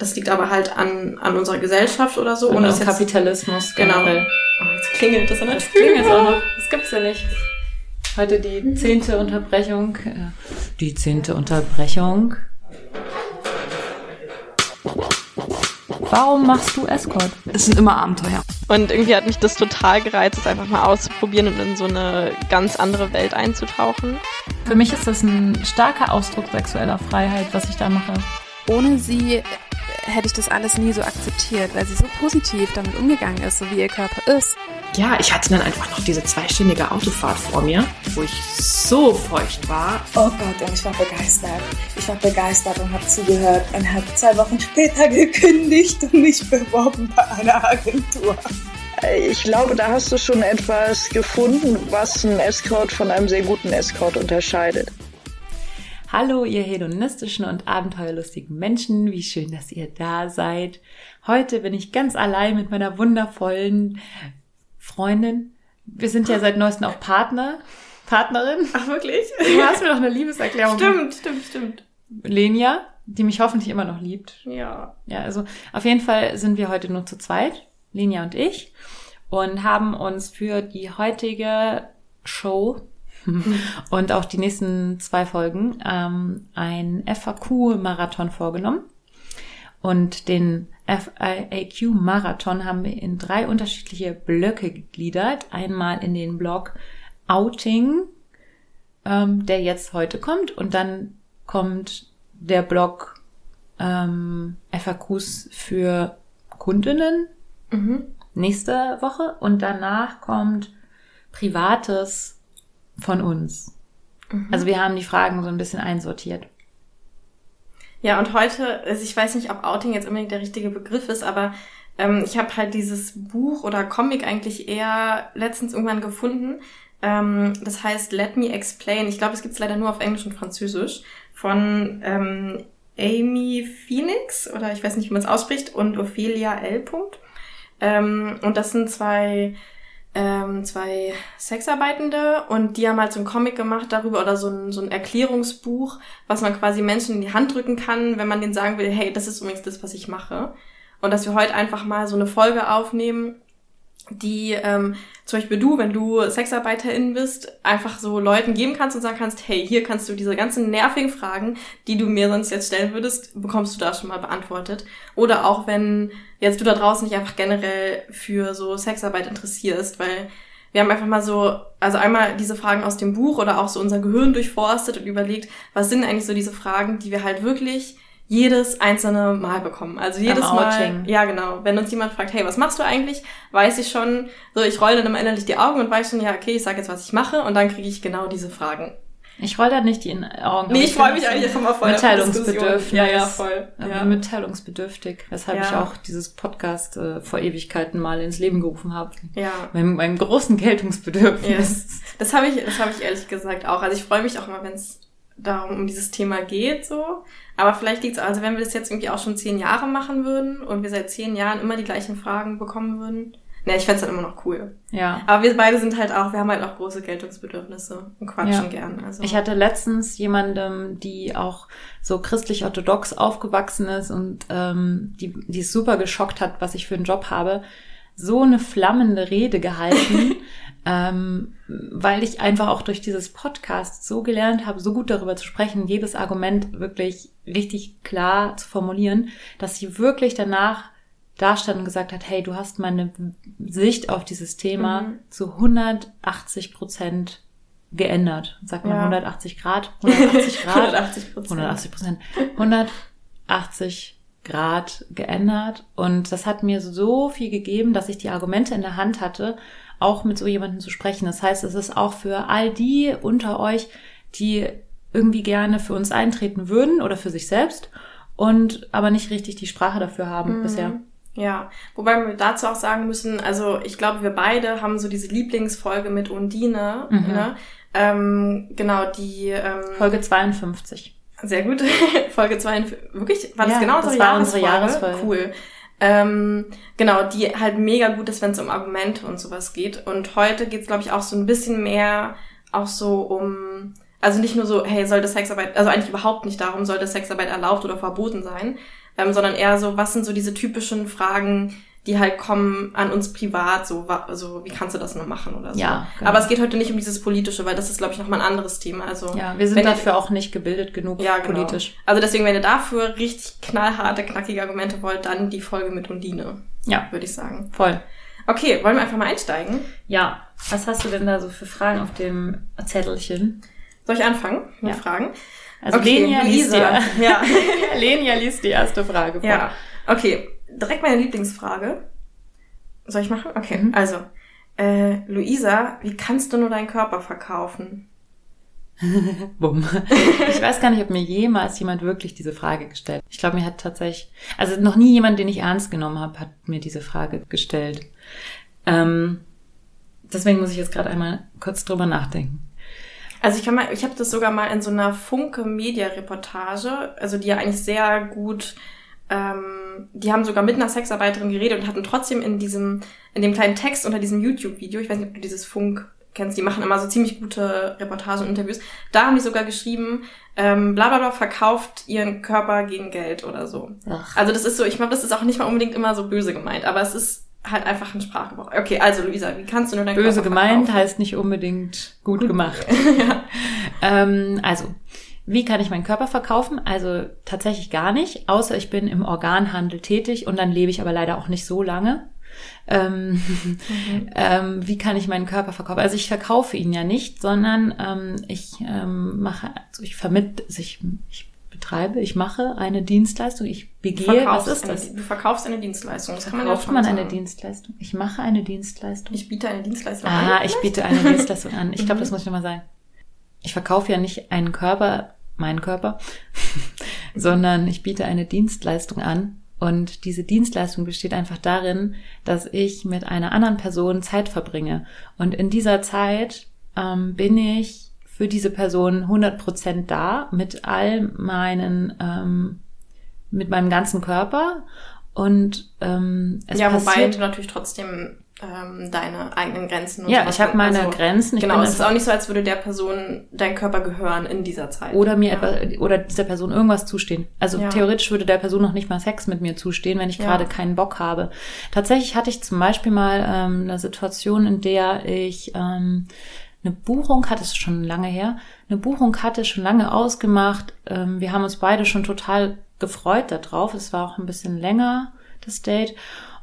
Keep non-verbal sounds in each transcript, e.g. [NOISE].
das liegt aber halt an, an unserer Gesellschaft oder so. Und ohne Kapitalismus genau. generell. Oh, jetzt klingelt das an der Das klingelt auch noch. Das gibt's ja nicht. Heute die zehnte Unterbrechung. Äh, die zehnte Unterbrechung. Warum machst du Escort? Es sind immer Abenteuer. Und irgendwie hat mich das total gereizt, es einfach mal auszuprobieren und in so eine ganz andere Welt einzutauchen. Für mich ist das ein starker Ausdruck sexueller Freiheit, was ich da mache. Ohne sie hätte ich das alles nie so akzeptiert, weil sie so positiv damit umgegangen ist, so wie ihr Körper ist. Ja, ich hatte dann einfach noch diese zweistündige Autofahrt vor mir, wo ich so feucht war. Oh Gott, und ich war begeistert. Ich war begeistert und habe zugehört und habe zwei Wochen später [LAUGHS] gekündigt und mich beworben bei einer Agentur. Ich glaube, da hast du schon etwas gefunden, was einen Escort von einem sehr guten Escort unterscheidet. Hallo, ihr hedonistischen und abenteuerlustigen Menschen. Wie schön, dass ihr da seid. Heute bin ich ganz allein mit meiner wundervollen Freundin. Wir sind ja seit neuestem auch Partner, Partnerin. Ach, wirklich? Du hast mir doch eine Liebeserklärung. Stimmt, stimmt, stimmt. Lenia, die mich hoffentlich immer noch liebt. Ja. Ja, also auf jeden Fall sind wir heute nur zu zweit, Lenia und ich, und haben uns für die heutige Show [LAUGHS] und auch die nächsten zwei Folgen ähm, ein FAQ-Marathon vorgenommen. Und den FAQ-Marathon haben wir in drei unterschiedliche Blöcke gegliedert. Einmal in den Blog Outing, ähm, der jetzt heute kommt. Und dann kommt der Blog ähm, FAQs für Kundinnen mhm. nächste Woche. Und danach kommt Privates von uns. Mhm. Also wir haben die Fragen so ein bisschen einsortiert. Ja, und heute, also ich weiß nicht, ob Outing jetzt unbedingt der richtige Begriff ist, aber ähm, ich habe halt dieses Buch oder Comic eigentlich eher letztens irgendwann gefunden. Ähm, das heißt Let Me Explain. Ich glaube, es gibt's leider nur auf Englisch und Französisch von ähm, Amy Phoenix oder ich weiß nicht, wie man es ausspricht und Ophelia L. Ähm, und das sind zwei ähm, zwei Sexarbeitende und die haben halt so ein Comic gemacht darüber oder so ein, so ein Erklärungsbuch, was man quasi Menschen in die Hand drücken kann, wenn man denen sagen will, hey, das ist übrigens das, was ich mache. Und dass wir heute einfach mal so eine Folge aufnehmen, die ähm, zum Beispiel du, wenn du Sexarbeiterin bist, einfach so Leuten geben kannst und sagen kannst, hey, hier kannst du diese ganzen nervigen Fragen, die du mir sonst jetzt stellen würdest, bekommst du da schon mal beantwortet. Oder auch wenn jetzt du da draußen nicht einfach generell für so Sexarbeit interessierst, weil wir haben einfach mal so, also einmal diese Fragen aus dem Buch oder auch so unser Gehirn durchforstet und überlegt, was sind eigentlich so diese Fragen, die wir halt wirklich jedes einzelne Mal bekommen. Also jedes Mal. Ja, genau. Wenn uns jemand fragt, hey, was machst du eigentlich? Weiß ich schon, so ich rolle dann immer innerlich die Augen und weiß schon, ja, okay, ich sag jetzt, was ich mache und dann kriege ich genau diese Fragen. Ich roll da nicht die Augen. Nee, ich, ich freue mich eigentlich immer voll. Mitteilungsbedürftig. Ja, ja, voll. Ja. Mitteilungsbedürftig, weshalb ja. ich auch dieses Podcast äh, vor Ewigkeiten mal ins Leben gerufen habe. Ja. Mit meinem großen Geltungsbedürfnis. Yes. Das habe ich, das habe ich ehrlich gesagt auch. Also ich freue mich auch immer, wenn es darum um dieses Thema geht, so. Aber vielleicht liegt es, also wenn wir das jetzt irgendwie auch schon zehn Jahre machen würden und wir seit zehn Jahren immer die gleichen Fragen bekommen würden, ne, ich fände dann immer noch cool. Ja. Aber wir beide sind halt auch, wir haben halt auch große Geltungsbedürfnisse und quatschen ja. gern. Also. Ich hatte letztens jemandem, die auch so christlich-orthodox aufgewachsen ist und ähm, die, die es super geschockt hat, was ich für einen Job habe, so eine flammende Rede gehalten, [LAUGHS] ähm, weil ich einfach auch durch dieses Podcast so gelernt habe, so gut darüber zu sprechen, jedes Argument wirklich richtig klar zu formulieren, dass sie wirklich danach da stand und gesagt hat, hey, du hast meine Sicht auf dieses Thema mhm. zu 180 Prozent geändert. Sagt man ja. 180 Grad? 180 [LAUGHS] Grad? 180 Prozent. 180 Prozent. 180 Grad geändert. Und das hat mir so viel gegeben, dass ich die Argumente in der Hand hatte, auch mit so jemandem zu sprechen. Das heißt, es ist auch für all die unter euch, die irgendwie gerne für uns eintreten würden oder für sich selbst und aber nicht richtig die Sprache dafür haben mhm. bisher. Ja, wobei wir dazu auch sagen müssen, also ich glaube, wir beide haben so diese Lieblingsfolge mit Undine, mhm. ne? Ähm, genau, die ähm, Folge 52. Sehr gut. [LAUGHS] Folge 52. Wirklich? War das ja, genau unsere das war Jahresfolge? unsere Jahresfolge? Cool. Ähm, genau, die halt mega gut ist, wenn es um Argumente und sowas geht. Und heute geht's, glaube ich, auch so ein bisschen mehr auch so um, also nicht nur so, hey, sollte Sexarbeit, also eigentlich überhaupt nicht darum, sollte Sexarbeit erlaubt oder verboten sein, ähm, sondern eher so, was sind so diese typischen Fragen, die halt kommen an uns privat, so, wa- so wie kannst du das nur machen oder so. Ja, genau. Aber es geht heute nicht um dieses Politische, weil das ist, glaube ich, nochmal ein anderes Thema. Also, Ja, wir sind wenn ihr- dafür auch nicht gebildet genug ja, genau. politisch. Also deswegen, wenn ihr dafür richtig knallharte, knackige Argumente wollt, dann die Folge mit Undine, Ja, würde ich sagen. voll. Okay, wollen wir einfach mal einsteigen? Ja, was hast du denn da so für Fragen auf dem Zettelchen? Soll ich anfangen mit Ja. Fragen? Also Okay, Lenia liest die, Ja. [LAUGHS] Lenia liest die erste Frage vor. Ja, okay. Direkt meine Lieblingsfrage. Soll ich machen? Okay, Mhm. also. Äh, Luisa, wie kannst du nur deinen Körper verkaufen? [LAUGHS] Bumm. Ich weiß gar nicht, ob mir jemals jemand wirklich diese Frage gestellt. Ich glaube, mir hat tatsächlich, also noch nie jemand, den ich ernst genommen habe, hat mir diese Frage gestellt. Ähm, deswegen muss ich jetzt gerade einmal kurz drüber nachdenken. Also ich kann mal, ich habe das sogar mal in so einer Funke Media Reportage, also die ja eigentlich sehr gut, ähm, die haben sogar mit einer Sexarbeiterin geredet und hatten trotzdem in diesem, in dem kleinen Text unter diesem YouTube-Video, ich weiß nicht, ob du dieses Funk kennst, die machen immer so ziemlich gute Reportagen und Interviews, da haben die sogar geschrieben, ähm, bla bla bla verkauft ihren Körper gegen Geld oder so. Ach. Also das ist so, ich glaube, das ist auch nicht mal unbedingt immer so böse gemeint, aber es ist halt einfach ein Sprachgebrauch. Okay, also Luisa, wie kannst du nur deinen Böse Körper gemeint verkaufen? heißt nicht unbedingt gut [LAUGHS] gemacht. ähm, also, wie kann ich meinen Körper verkaufen? Also tatsächlich gar nicht, außer ich bin im Organhandel tätig und dann lebe ich aber leider auch nicht so lange. Ähm, [LAUGHS] ähm, wie kann ich meinen Körper verkaufen? Also ich verkaufe ihn ja nicht, sondern ähm, ich ähm, mache, also ich vermittle, also ich, ich betreibe, ich mache eine Dienstleistung, ich begehe, was ist eine, das? Du verkaufst eine Dienstleistung. Das man Verkauft man sagen. eine Dienstleistung? Ich mache eine Dienstleistung. Ich biete eine Dienstleistung Ah, an. ich biete eine [LAUGHS] Dienstleistung an. Ich glaube, Mhm. das muss ich nochmal sagen. Ich verkaufe ja nicht einen Körper, meinen Körper, [LAUGHS] sondern ich biete eine Dienstleistung an. Und diese Dienstleistung besteht einfach darin, dass ich mit einer anderen Person Zeit verbringe. Und in dieser Zeit ähm, bin ich für diese Person 100% da mit all meinen, ähm, mit meinem ganzen Körper. Und ähm, es ja, wobei passiert, du natürlich trotzdem ähm, deine eigenen Grenzen ja, ich habe meine also, Grenzen. Ich genau, es ist auch nicht so, als würde der Person dein Körper gehören in dieser Zeit. oder mir ja. etwas oder dieser Person irgendwas zustehen. Also Ja. theoretisch würde der Person noch nicht mal Sex mit mir zustehen, wenn ich Ja. gerade keinen Bock habe. Tatsächlich hatte ich zum Beispiel mal ähm, eine Situation, in der ich ähm, eine Buchung hatte, es ist schon lange her, eine Buchung hatte schon lange ausgemacht. Ähm, wir haben uns beide schon total gefreut darauf. Es war auch ein bisschen länger, das Date.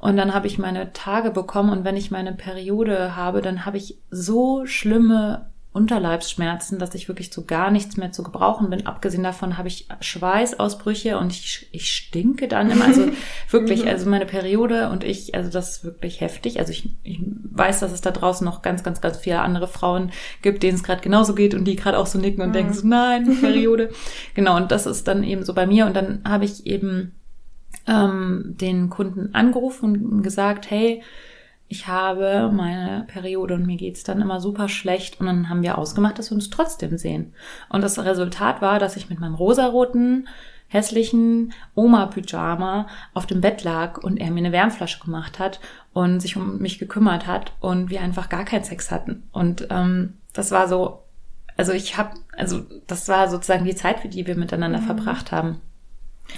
Und dann habe ich meine Tage bekommen und wenn ich meine Periode habe, dann habe ich so schlimme Unterleibsschmerzen, dass ich wirklich zu gar nichts mehr zu gebrauchen bin. Abgesehen davon habe ich Schweißausbrüche und ich, ich stinke dann immer. Also [LAUGHS] wirklich, also meine Periode und ich, also das ist wirklich heftig. Also ich, ich weiß, dass es da draußen noch ganz, ganz, ganz viele andere Frauen gibt, denen es gerade genauso geht und die gerade auch so nicken und denken so, nein, Periode. [LAUGHS] genau, und das ist dann eben so bei mir. Und dann habe ich eben ähm, den Kunden angerufen und gesagt, hey, ich habe meine Periode und mir geht's dann immer super schlecht. Und dann haben wir ausgemacht, dass wir uns trotzdem sehen. Und das Resultat war, dass ich mit meinem rosaroten, hässlichen Oma-Pyjama auf dem Bett lag und er mir eine Wärmflasche gemacht hat und sich um mich gekümmert hat und wir einfach gar keinen Sex hatten. Und ähm, das war so, also ich habe, also das war sozusagen die Zeit, für die wir miteinander verbracht haben.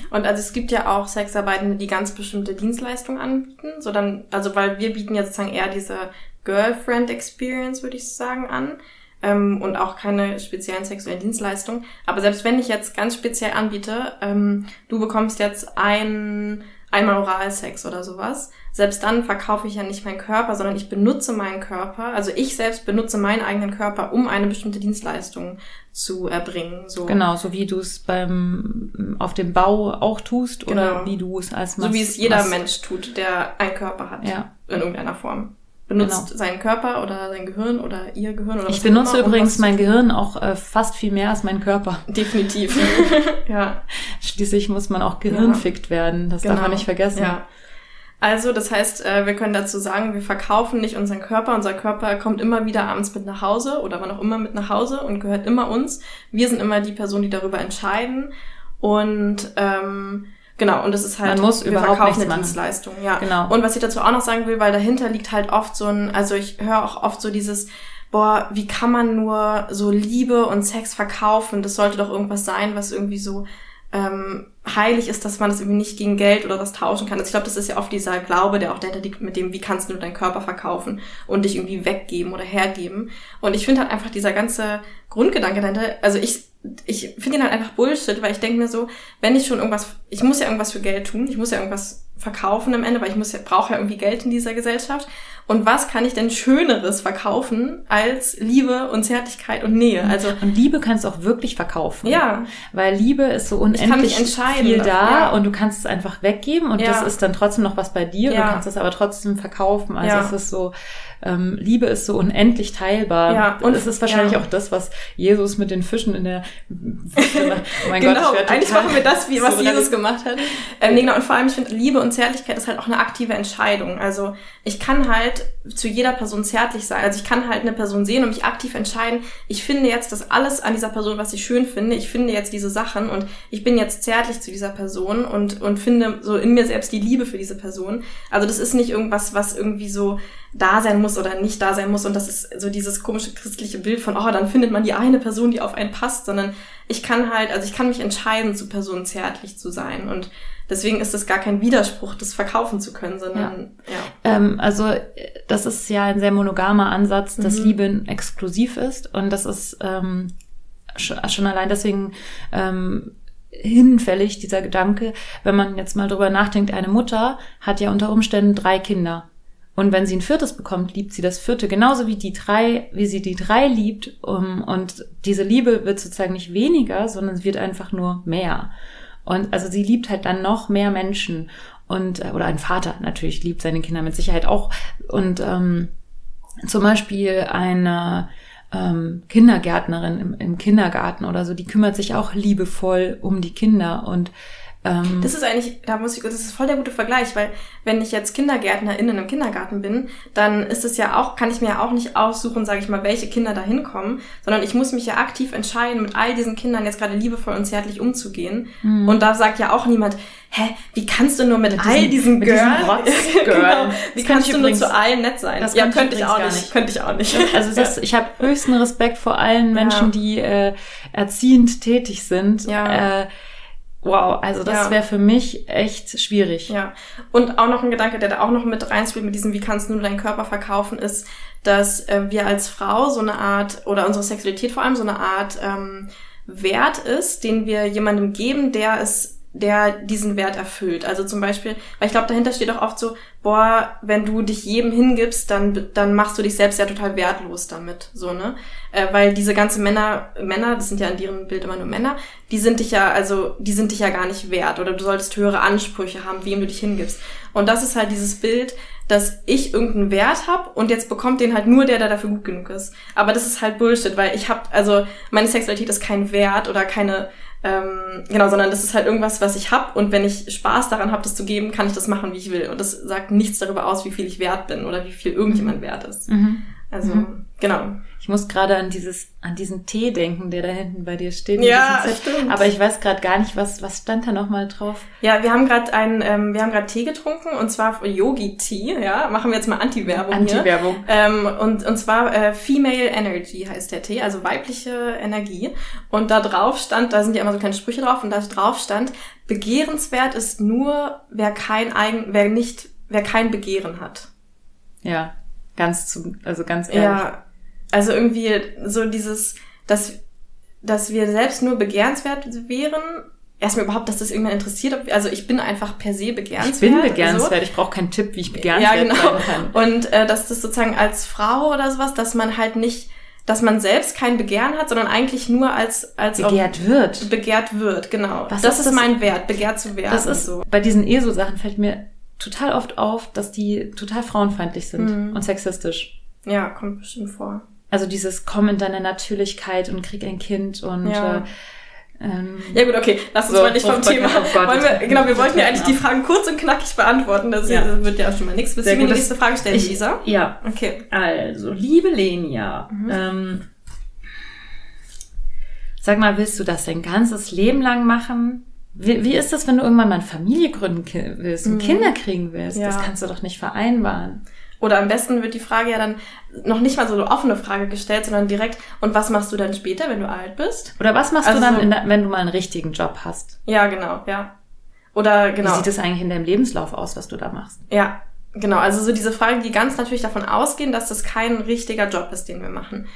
Und also es gibt ja auch Sexarbeitende, die ganz bestimmte Dienstleistungen anbieten. So dann, also weil wir bieten ja sozusagen eher diese Girlfriend Experience, würde ich sagen, an. Ähm, und auch keine speziellen sexuellen Dienstleistungen. Aber selbst wenn ich jetzt ganz speziell anbiete, ähm, du bekommst jetzt ein, einmal Oralsex oder sowas, selbst dann verkaufe ich ja nicht meinen Körper, sondern ich benutze meinen Körper, also ich selbst benutze meinen eigenen Körper, um eine bestimmte Dienstleistung zu erbringen. So. Genau, so wie du es beim auf dem Bau auch tust oder Genau. wie du es als So wie es jeder Mas- Mensch tut, der einen Körper hat. Ja. In irgendeiner Form. Benutzt Genau. seinen Körper oder sein Gehirn oder ihr Gehirn oder Ich benutze immer, übrigens mein. Gehirn auch äh, fast viel mehr als mein Körper. Definitiv. [LAUGHS] ja. [LAUGHS] Schließlich muss man auch gehirnfickt werden. Das darf man genau. nicht vergessen. Ja. Also, das heißt, äh, wir können dazu sagen, wir verkaufen nicht unseren Körper. Unser Körper kommt immer wieder abends mit nach Hause oder wann auch immer mit nach Hause und gehört immer uns. Wir sind immer die Person, die darüber entscheiden. Und ähm, genau, und das ist halt, Man muss wir überhaupt verkaufen eine. Dienstleistung. Ja. Genau. Und was ich dazu auch noch sagen will, weil dahinter liegt halt oft so ein, also ich höre auch oft so dieses, boah, wie kann man nur so Liebe und Sex verkaufen? Das sollte doch irgendwas sein, was irgendwie so ähm, heilig ist, dass man das irgendwie nicht gegen Geld oder was tauschen kann. Also ich glaube, das ist ja oft dieser Glaube, der auch dahinter liegt mit dem, wie kannst du deinen Körper verkaufen und dich irgendwie weggeben oder hergeben. Und ich finde halt einfach dieser ganze Grundgedanke dahinter, also ich, ich finde ihn halt einfach Bullshit, weil ich denke mir so, wenn ich schon irgendwas, ich muss ja irgendwas für Geld tun, ich muss ja irgendwas verkaufen am Ende, weil ich muss ja, brauche ja irgendwie Geld in dieser Gesellschaft. Und was kann ich denn Schöneres verkaufen als Liebe und Zärtlichkeit und Nähe? Also Und Liebe kannst du auch wirklich verkaufen. Ja. Weil Liebe ist so unendlich viel da ja. und du kannst es einfach weggeben und Ja. das ist dann trotzdem noch was bei dir und Ja. du kannst es aber trotzdem verkaufen. Also es ist so, ähm, Liebe ist so unendlich teilbar. Ja, und es ist wahrscheinlich ja. auch das, was Jesus mit den Fischen in der. Oh mein Gott, genau, ich werd eigentlich machen wir das, wie was so Jesus gemacht hat. Ähm, nee, genau, und vor allem, ich finde, Liebe und Zärtlichkeit ist halt auch eine aktive Entscheidung. Also ich kann halt zu jeder Person zärtlich sein. Also ich kann halt eine Person sehen und mich aktiv entscheiden, ich finde jetzt das alles an dieser Person, was ich schön finde. Ich finde jetzt diese Sachen und ich bin jetzt zärtlich zu dieser Person und, und finde so in mir selbst die Liebe für diese Person. Also das ist nicht irgendwas, was irgendwie so da sein muss oder nicht da sein muss. Und das ist so dieses komische christliche Bild von, oh, dann findet man die eine Person, die auf einen passt, sondern ich kann halt, also ich kann mich entscheiden, zu Personen zärtlich zu sein. Und deswegen ist es gar kein Widerspruch, das verkaufen zu können, sondern ja. Ähm, also das ist ja ein sehr monogamer Ansatz, dass Mhm. Liebe exklusiv ist und das ist ähm, sch- schon allein deswegen ähm, hinfällig, dieser Gedanke, wenn man jetzt mal drüber nachdenkt, eine Mutter hat ja unter Umständen drei Kinder. Und wenn sie ein viertes bekommt, liebt sie das vierte genauso wie die drei, wie sie die drei liebt. Und diese Liebe wird sozusagen nicht weniger, sondern es wird einfach nur mehr. Und also sie liebt halt dann noch mehr Menschen. Und, äh, oder ein Vater natürlich liebt seine Kinder mit Sicherheit auch. Und ähm, zum Beispiel eine ähm, Kindergärtnerin im, im Kindergarten oder so, die kümmert sich auch liebevoll um die Kinder und ähm, Das ist eigentlich, da muss ich, das ist voll der gute Vergleich, weil wenn ich jetzt Kindergärtnerin im Kindergarten bin, dann ist es ja auch, kann ich mir ja auch nicht aussuchen, sage ich mal, welche Kinder da hinkommen, sondern ich muss mich ja aktiv entscheiden, mit all diesen Kindern jetzt gerade liebevoll und zärtlich umzugehen. Und da sagt ja auch niemand, hä, wie kannst du nur mit, Mit all diesen- diesen diesen Girls, Rotz-Girls. [LAUGHS] genau, wie kannst kann du ich nur zu allen nett sein? das ja, kann ich könnte ich übrigens auch nicht, nicht. könnte ich auch nicht. [LAUGHS] Also das, ich habe höchsten Respekt vor allen Menschen, Ja. die äh, erziehend tätig sind. Ja. Äh, wow, also das Ja. wäre für mich echt schwierig. Ja. Und auch noch ein Gedanke, der da auch noch mit reinspielt, mit diesem, wie kannst du nur deinen Körper verkaufen, ist, dass äh, wir als Frau so eine Art, oder unsere Sexualität vor allem so eine Art ähm, Wert ist, den wir jemandem geben, der es der diesen Wert erfüllt. Also zum Beispiel, weil ich glaube, dahinter steht auch oft so, boah, wenn du dich jedem hingibst, dann, dann machst du dich selbst ja total wertlos damit, so, ne? Äh, weil diese ganzen Männer, Männer, das sind ja in deren Bild immer nur Männer, die sind dich ja, also, die sind dich ja gar nicht wert oder du solltest höhere Ansprüche haben, wem du dich hingibst. Und das ist halt dieses Bild, dass ich irgendeinen Wert habe und jetzt bekommt den halt nur der, der dafür gut genug ist. Aber das ist halt Bullshit, weil ich habe, also meine Sexualität ist kein Wert oder keine, ähm, genau, sondern das ist halt irgendwas, was ich hab und wenn ich Spaß daran habe, das zu geben, kann ich das machen, wie ich will. Und das sagt nichts darüber aus, wie viel ich wert bin oder wie viel irgendjemand wert ist. Mhm. Also, Mhm. genau. Ich muss gerade an dieses, an diesen Tee denken, der da hinten bei dir steht. Ja, stimmt. Aber ich weiß gerade gar nicht, was, was stand da nochmal drauf? Ja, wir haben gerade einen, ähm, wir haben gerade Tee getrunken und zwar Yogi Tea, ja, machen wir jetzt mal Anti-Werbung. Anti-Werbung. Ähm, und, und zwar äh, Female Energy heißt der Tee, also weibliche Energie. Und da drauf stand, da sind ja immer so kleine Sprüche drauf, und da drauf stand, begehrenswert ist nur, wer kein eigen, wer nicht, wer kein Begehren hat. Ja, ganz zu, also ganz ehrlich. Ja, also irgendwie so dieses, dass, dass wir selbst nur begehrenswert wären. Erstmal überhaupt, dass das irgendwann interessiert. Also ich bin einfach per se begehrenswert. Ich bin so. begehrenswert, ich brauche keinen Tipp, wie ich begehrenswert Ja, genau. sein kann. Und äh, dass das sozusagen als Frau oder sowas, dass man halt nicht, dass man selbst kein Begehren hat, sondern eigentlich nur als als Begehrt wird. begehrt wird, genau. Was das ist ist, das- mein Wert, begehrt zu werden. Das ist so. bei diesen ESO-Sachen fällt mir total oft auf, dass die total frauenfeindlich sind Mhm. und sexistisch. Ja, kommt bestimmt vor. Also dieses Komm in deine Natürlichkeit und krieg ein Kind und Ja. äh, ähm, Ja gut, okay, lass uns So, mal nicht vom Fruchtbarkeit, Thema. oh Gott, wollen wir, genau, wir wollten ja eigentlich die Fragen kurz und knackig beantworten. Das, Ja. wird ja schon mal nichts. Willst Sehr du mir gut, die nächste Frage stellen, ich- Lisa? Ja, Okay. also, liebe Lenia, Mhm. ähm, sag mal, willst du das dein ganzes Leben lang machen? Wie, wie ist das, wenn du irgendwann mal eine Familie gründen willst und Mhm. Kinder kriegen willst? Ja. Das kannst du doch nicht vereinbaren. Oder am besten wird die Frage ja dann noch nicht mal so eine offene Frage gestellt, sondern direkt, und was machst du dann später, wenn du alt bist? Oder was machst Also du dann, der, wenn du mal einen richtigen Job hast? Ja, genau, ja. Oder genau. Wie sieht es eigentlich in deinem Lebenslauf aus, was du da machst? Ja, genau. Also so diese Fragen, die ganz natürlich davon ausgehen, dass das kein richtiger Job ist, den wir machen.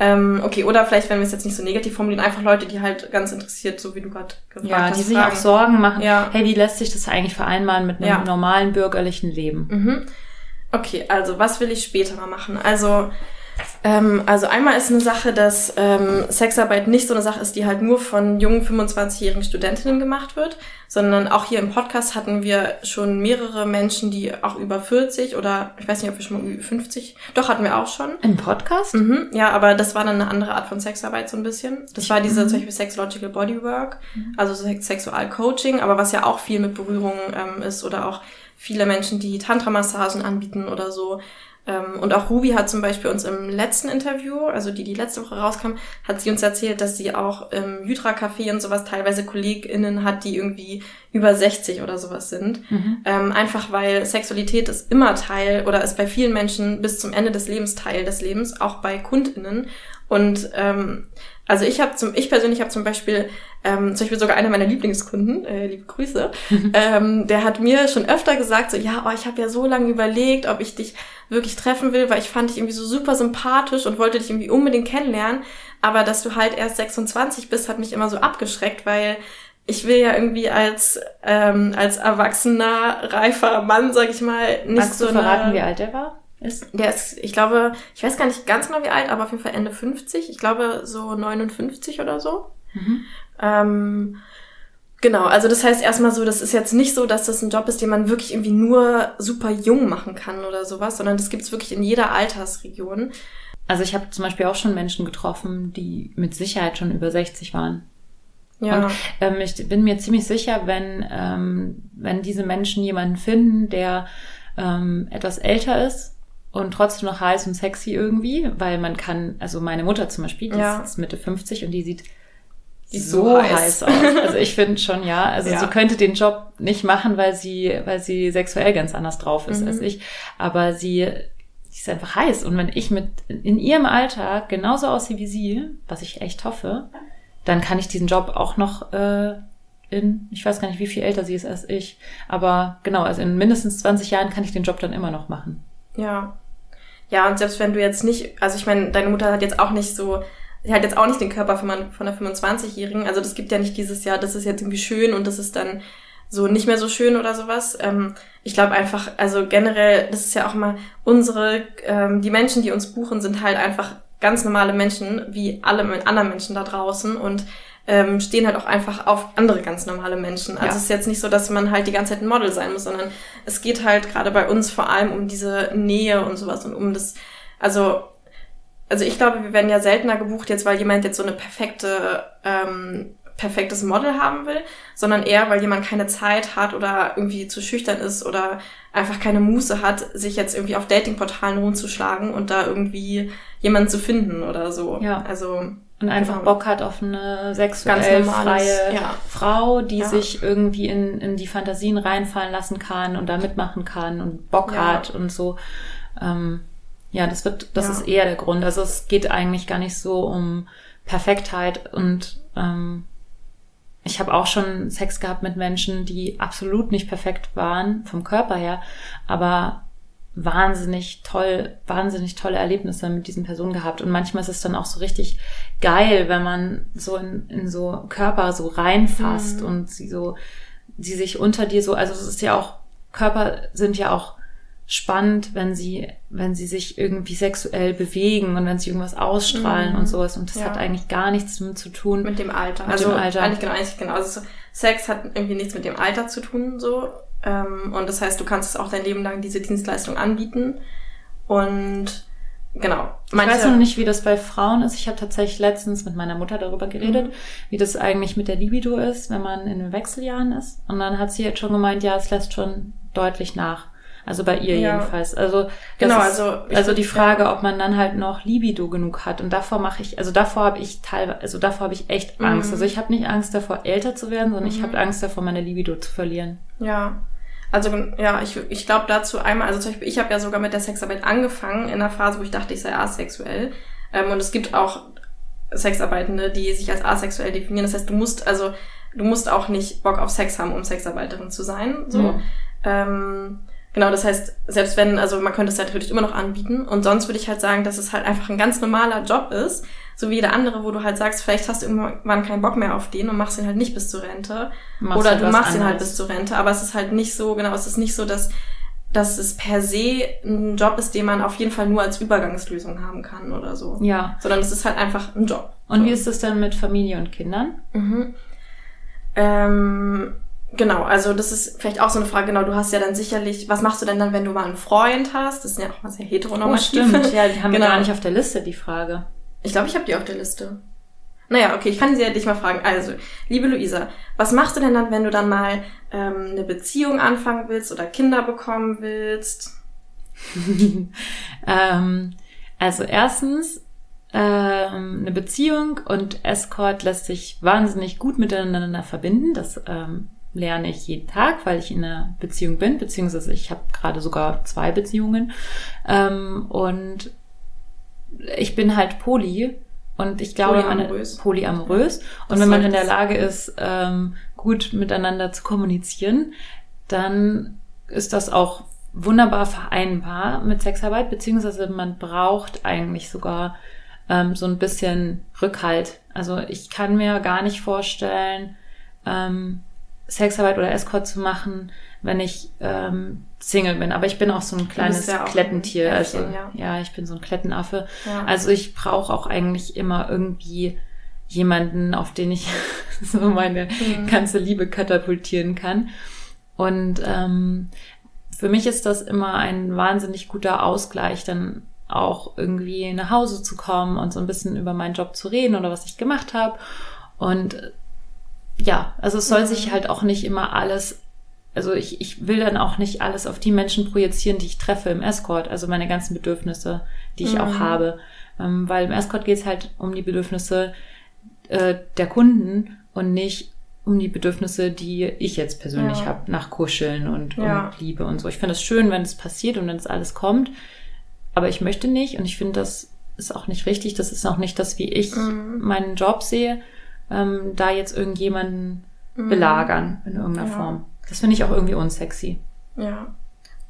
Ähm, okay, oder vielleicht, wenn wir es jetzt nicht so negativ formulieren, einfach Leute, die halt ganz interessiert, so wie du gerade gefragt Ja, hast. die sich fragen. auch Sorgen machen. Ja. Hey, wie lässt sich das eigentlich vereinbaren mit einem Ja. normalen bürgerlichen Leben? Mhm. Okay, also was will ich später mal machen? Also, ähm, also einmal ist eine Sache, dass ähm, Sexarbeit nicht so eine Sache ist, die halt nur von jungen 25-jährigen Studentinnen gemacht wird, sondern auch hier im Podcast hatten wir schon mehrere Menschen, die auch über 40 oder ich weiß nicht, ob wir schon mal über 50, doch hatten wir auch schon. Im Podcast? Mhm, ja, aber das war dann eine andere Art von Sexarbeit so ein bisschen. Das war diese zum Beispiel Sexological Bodywork, also Sex Sexualcoaching, aber was ja auch viel mit Berührung ähm, ist oder auch viele Menschen, die Tantra-Massagen anbieten oder so. Ähm, und auch Ruby hat zum Beispiel uns im letzten Interview, also die, die letzte Woche rauskam, hat sie uns erzählt, dass sie auch im Hydra-Café und sowas teilweise KollegInnen hat, die irgendwie über 60 oder sowas sind. Ähm, einfach weil Sexualität ist immer Teil oder ist bei vielen Menschen bis zum Ende des Lebens Teil des Lebens, auch bei KundInnen. Und ähm, also ich habe zum, ich persönlich habe zum Beispiel, ähm, zum Beispiel sogar einer meiner Lieblingskunden, äh, liebe Grüße, [LAUGHS] ähm, der hat mir schon öfter gesagt, so ja, oh, ich habe ja so lange überlegt, ob ich dich wirklich treffen will, weil ich fand dich irgendwie so super sympathisch und wollte dich irgendwie unbedingt kennenlernen. Aber dass du halt erst 26 bist, hat mich immer so abgeschreckt, weil ich will ja irgendwie als ähm, als erwachsener reifer Mann, sag ich mal, nicht Magst so du verraten, eine, wie alt er war? Ist? der ist, ich glaube, ich weiß gar nicht ganz genau wie alt, aber auf jeden Fall Ende 50. Ich glaube so 59 oder so. Ähm, genau, also das heißt erstmal so, das ist jetzt nicht so, dass das ein Job ist, den man wirklich irgendwie nur super jung machen kann oder sowas, sondern das gibt's wirklich in jeder Altersregion. Also ich habe zum Beispiel auch schon Menschen getroffen, die mit Sicherheit schon über 60 waren. Ja. Und ähm, ich bin mir ziemlich sicher, wenn, ähm, wenn diese Menschen jemanden finden, der ähm, etwas älter ist und trotzdem noch heiß und sexy irgendwie, weil man kann, also meine Mutter zum Beispiel, die Ja. ist Mitte 50 und die sieht Die so, so heiß. heiß. aus. Also ich finde schon, ja, also Ja. sie könnte den Job nicht machen, weil sie, weil sie sexuell ganz anders drauf ist Mhm. als ich. Aber sie, sie ist einfach heiß. Und wenn ich mit in ihrem Alter genauso aussehe wie sie, was ich echt hoffe, dann kann ich diesen Job auch noch äh, in, ich weiß gar nicht, wie viel älter sie ist als ich, aber genau, also in mindestens 20 Jahren kann ich den Job dann immer noch machen. Ja. Ja, und selbst wenn du jetzt nicht, also ich meine, deine Mutter hat jetzt auch nicht so, sie hat jetzt auch nicht den Körper von, einer 25-Jährigen, also das gibt ja nicht dieses Jahr, das ist jetzt irgendwie schön und das ist dann so nicht mehr so schön oder sowas. Ähm, ich glaube einfach, also generell, das ist ja auch mal unsere, ähm, die Menschen, die uns buchen, sind halt einfach ganz normale Menschen, wie alle anderen Menschen da draußen und ähm, stehen halt auch einfach auf andere ganz normale Menschen. Also Ja. es ist jetzt nicht so, dass man halt die ganze Zeit ein Model sein muss, sondern es geht halt gerade bei uns vor allem um diese Nähe und sowas und um das, also, also ich glaube, wir werden ja seltener gebucht jetzt, weil jemand jetzt so eine perfekte, ähm, perfektes Model haben will, sondern eher, weil jemand keine Zeit hat oder irgendwie zu schüchtern ist oder einfach keine Muße hat, sich jetzt irgendwie auf Datingportalen rumzuschlagen und da irgendwie jemanden zu finden oder so. Ja. Also, Und einfach Genau. Bock hat auf eine sexuell freie ja. Frau, die Ja. sich irgendwie in, in die Fantasien reinfallen lassen kann und da mitmachen kann und Bock Ja. hat und so. Ähm, ja, das wird, das ist eher der Grund. Also es geht eigentlich gar nicht so um Perfektheit und ähm, ich habe auch schon Sex gehabt mit Menschen, die absolut nicht perfekt waren vom Körper her, aber wahnsinnig toll, wahnsinnig tolle Erlebnisse mit diesen Personen gehabt. Und manchmal ist es dann auch so richtig geil, wenn man so in, in so Körper so reinfasst Mhm. und sie so, sie sich unter dir so, also es ist ja auch, Körper sind ja auch spannend, wenn sie, wenn sie sich irgendwie sexuell bewegen und wenn sie irgendwas ausstrahlen Mhm. und sowas. Und das Ja. hat eigentlich gar nichts damit zu tun. mit dem Alter. Mit also dem Alter. eigentlich genau, eigentlich genau. Also so, Sex hat irgendwie nichts mit dem Alter zu tun, so. Ähm, und das heißt, du kannst es auch dein Leben lang diese Dienstleistung anbieten. Und genau. Ich weiß noch nicht, wie das bei Frauen ist. Ich habe tatsächlich letztens mit meiner Mutter darüber geredet, Mhm. wie das eigentlich mit der Libido ist, wenn man in den Wechseljahren ist. Und dann hat sie jetzt schon gemeint, ja, es lässt schon deutlich nach. Also bei ihr Ja. jedenfalls. Also Genau, ist, also ich also die Frage, ob man dann halt noch Libido genug hat. Und davor mache ich, also davor habe ich teilweise, also davor habe ich echt Angst. Mhm. Also ich habe nicht Angst davor, älter zu werden, sondern ich Mhm. habe Angst davor, meine Libido zu verlieren. Ja. Also ja, ich, ich glaube dazu einmal, also zum Beispiel, ich habe ja sogar mit der Sexarbeit angefangen in einer Phase, wo ich dachte, ich sei asexuell. Ähm, und es gibt auch Sexarbeitende, die sich als asexuell definieren. Das heißt, du musst, also du musst auch nicht Bock auf Sex haben, um Sexarbeiterin zu sein. So. Mhm. Ähm, genau, das heißt, selbst wenn, also man könnte es natürlich immer noch anbieten. Und sonst würde ich halt sagen, dass es halt einfach ein ganz normaler Job ist, so wie jeder andere, wo du halt sagst, vielleicht hast du irgendwann keinen Bock mehr auf den und machst ihn halt nicht bis zur Rente. Machst Oder halt du machst ihn halt anderes. bis zur Rente, aber es ist halt nicht so, genau, es ist nicht so, dass, dass es per se ein Job ist, den man auf jeden Fall nur als Übergangslösung haben kann oder so. Ja. Sondern es ist halt einfach ein Job. Und so. wie ist es denn mit Familie und Kindern? Mhm. Ähm, genau, also das ist vielleicht auch so eine Frage, genau, du hast ja dann sicherlich, was machst du denn dann, wenn du mal einen Freund hast? Das ist ja auch mal sehr Oh, heteronormativ. stimmt. [LAUGHS] Ja, die haben wir Genau. gar nicht auf der Liste, die Frage. Ich glaube, ich habe die auf der Liste. Naja, okay, ich kann sie ja dich mal fragen. Also, liebe Luisa, was machst du denn dann, wenn du dann mal ähm, eine Beziehung anfangen willst oder Kinder bekommen willst? [LAUGHS] ähm, also erstens, ähm, eine Beziehung und Escort lässt sich wahnsinnig gut miteinander verbinden. Das ähm, lerne ich jeden Tag, weil ich in einer Beziehung bin, beziehungsweise ich habe gerade sogar zwei Beziehungen. Ähm, und ich bin halt poly und ich glaube, Polyamorös. Man, polyamorös. Und Das wenn man in der Lage ist, ähm, gut miteinander zu kommunizieren, dann ist das auch wunderbar vereinbar mit Sexarbeit, beziehungsweise man braucht eigentlich sogar ähm, so ein bisschen Rückhalt. Also ich kann mir gar nicht vorstellen, ähm, Sexarbeit oder Escort zu machen, wenn ich ähm, Single bin. Aber ich bin auch so ein kleines ja Klettentier. Also Äffchen, ja. ja, ich bin so ein Klettenaffe. Ja. Also ich brauche auch eigentlich immer irgendwie jemanden, auf den ich [LAUGHS] so meine Mhm. ganze Liebe katapultieren kann. Und ähm, für mich ist das immer ein wahnsinnig guter Ausgleich, dann auch irgendwie nach Hause zu kommen und so ein bisschen über meinen Job zu reden oder was ich gemacht habe. Und ja, also es soll Mhm. sich halt auch nicht immer alles, also ich, ich will dann auch nicht alles auf die Menschen projizieren, die ich treffe im Escort, also meine ganzen Bedürfnisse, die ich auch Mhm. habe. Ähm, weil im Escort geht es halt um die Bedürfnisse äh, der Kunden und nicht um die Bedürfnisse, die ich jetzt persönlich Ja. habe, nach Kuscheln und, Ja. und Liebe und so. Ich finde es schön, wenn es passiert und wenn es alles kommt, aber ich möchte nicht und ich finde, das ist auch nicht richtig. Das ist auch nicht das, wie ich Mhm. meinen Job sehe, ähm, da jetzt irgendjemanden Mhm. belagern in irgendeiner Ja. Form. Das finde ich auch irgendwie unsexy. Ja.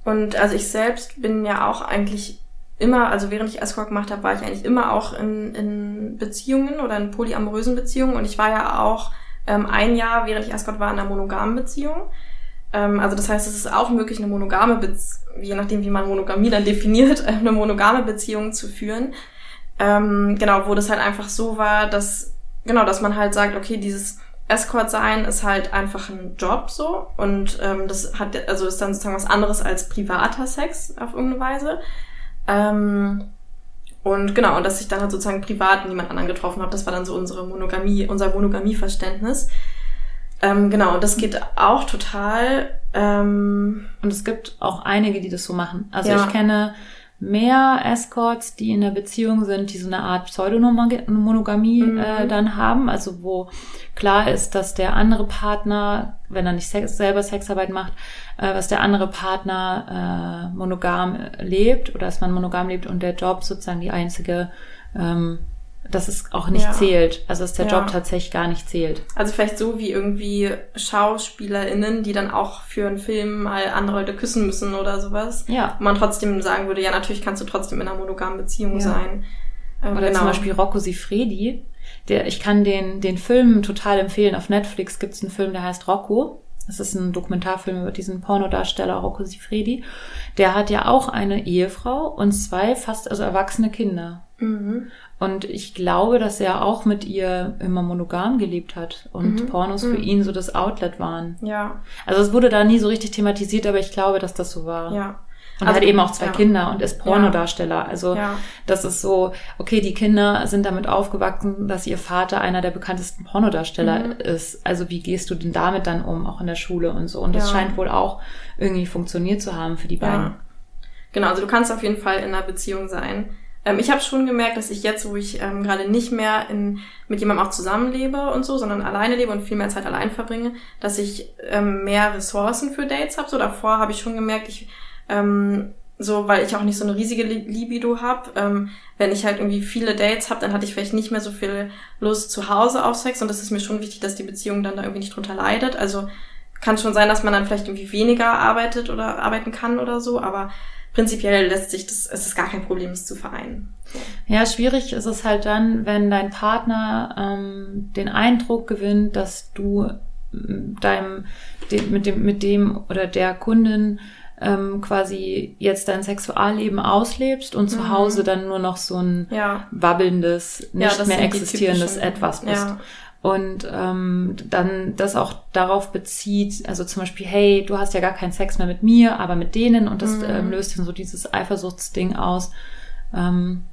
Und also ich selbst bin ja auch eigentlich immer, also während ich Escort gemacht habe, war ich eigentlich immer auch in, in Beziehungen oder in polyamorösen Beziehungen. Und ich war ja auch ähm, ein Jahr, während ich Escort war, in einer monogamen Beziehung. Ähm, also das heißt, es ist auch möglich, eine monogame Beziehung, je nachdem, wie man Monogamie dann definiert, [LAUGHS] eine monogame Beziehung zu führen. Ähm, genau, wo das halt einfach so war, dass, genau, dass man halt sagt, okay, dieses Escort sein ist halt einfach ein Job so und ähm, das hat also ist dann sozusagen was anderes als privater Sex auf irgendeine Weise. Ähm, und genau, und dass ich dann halt sozusagen privat niemand anderen getroffen habe, das war dann so unsere Monogamie, unser Monogamieverständnis. Ähm, genau, und das geht auch total. Ähm, Und es gibt auch einige, die das so machen. Also Ja. ich kenne mehr Escorts, die in der Beziehung sind, die so eine Art Pseudomonogamie Mhm. äh, dann haben. Also wo klar ist, dass der andere Partner, wenn er nicht Sex, selber Sexarbeit macht, äh, dass der andere Partner äh, monogam äh, lebt oder dass man monogam lebt und der Job sozusagen die einzige, ähm, dass es auch nicht Ja. zählt. Also dass der Ja. Job tatsächlich gar nicht zählt. also vielleicht so wie irgendwie SchauspielerInnen, die dann auch für einen Film mal andere Leute küssen müssen oder sowas. Ja. Wo man trotzdem sagen würde, ja, natürlich kannst du trotzdem in einer monogamen Beziehung Ja. sein. Ähm, Oder zum Beispiel Rocco Sifredi. Der, ich kann den, den Film total empfehlen. Auf Netflix gibt's einen Film, der heißt Rocco. Das ist ein Dokumentarfilm über diesen Pornodarsteller Rocco Sifredi. Der hat ja auch eine Ehefrau und zwei fast also erwachsene Kinder. Mhm. Und ich glaube, dass er auch mit ihr immer monogam gelebt hat und Mhm. Pornos für Mhm. ihn so das Outlet waren. Ja, Also es wurde da nie so richtig thematisiert, aber ich glaube, dass das so war. ja. Und Also, hat eben auch zwei ja. Kinder und ist Pornodarsteller. Also Ja. das ist so, okay, die Kinder sind damit aufgewachsen, dass ihr Vater einer der bekanntesten Pornodarsteller Mhm. ist. Also wie gehst du denn damit dann um, auch in der Schule und so? Und das Ja. scheint wohl auch irgendwie funktioniert zu haben für die beiden. Genau, also du kannst auf jeden Fall in einer Beziehung sein. Ähm, ich habe schon gemerkt, dass ich jetzt, wo ich ähm, gerade nicht mehr in, mit jemandem auch zusammenlebe und so, sondern alleine lebe und viel mehr Zeit allein verbringe, dass ich ähm, mehr Ressourcen für Dates habe. So davor habe ich schon gemerkt, ich ähm, so, weil ich auch nicht so eine riesige Li- Libido habe. Ähm, wenn ich halt irgendwie viele Dates habe, dann hatte ich vielleicht nicht mehr so viel Lust zu Hause auf Sex und das ist mir schon wichtig, dass die Beziehung dann da irgendwie nicht drunter leidet. Also kann schon sein, dass man dann vielleicht irgendwie weniger arbeitet oder arbeiten kann oder so, aber prinzipiell lässt sich das, es ist gar kein Problem, es zu vereinen. Ja, schwierig ist es halt dann, wenn dein Partner ähm, den Eindruck gewinnt, dass du ähm, deinem dem, mit dem mit dem oder der Kundin ähm, quasi jetzt dein Sexualleben auslebst und zu Mhm. Hause dann nur noch so ein Ja. wabbelndes, Ja, nicht das mehr existierendes Etwas bist. Ja. Und ähm, dann das auch darauf bezieht, also zum Beispiel, hey, du hast ja gar keinen Sex mehr mit mir, aber mit denen und das Mhm. ähm, löst dann so dieses Eifersuchtsding aus, ähm,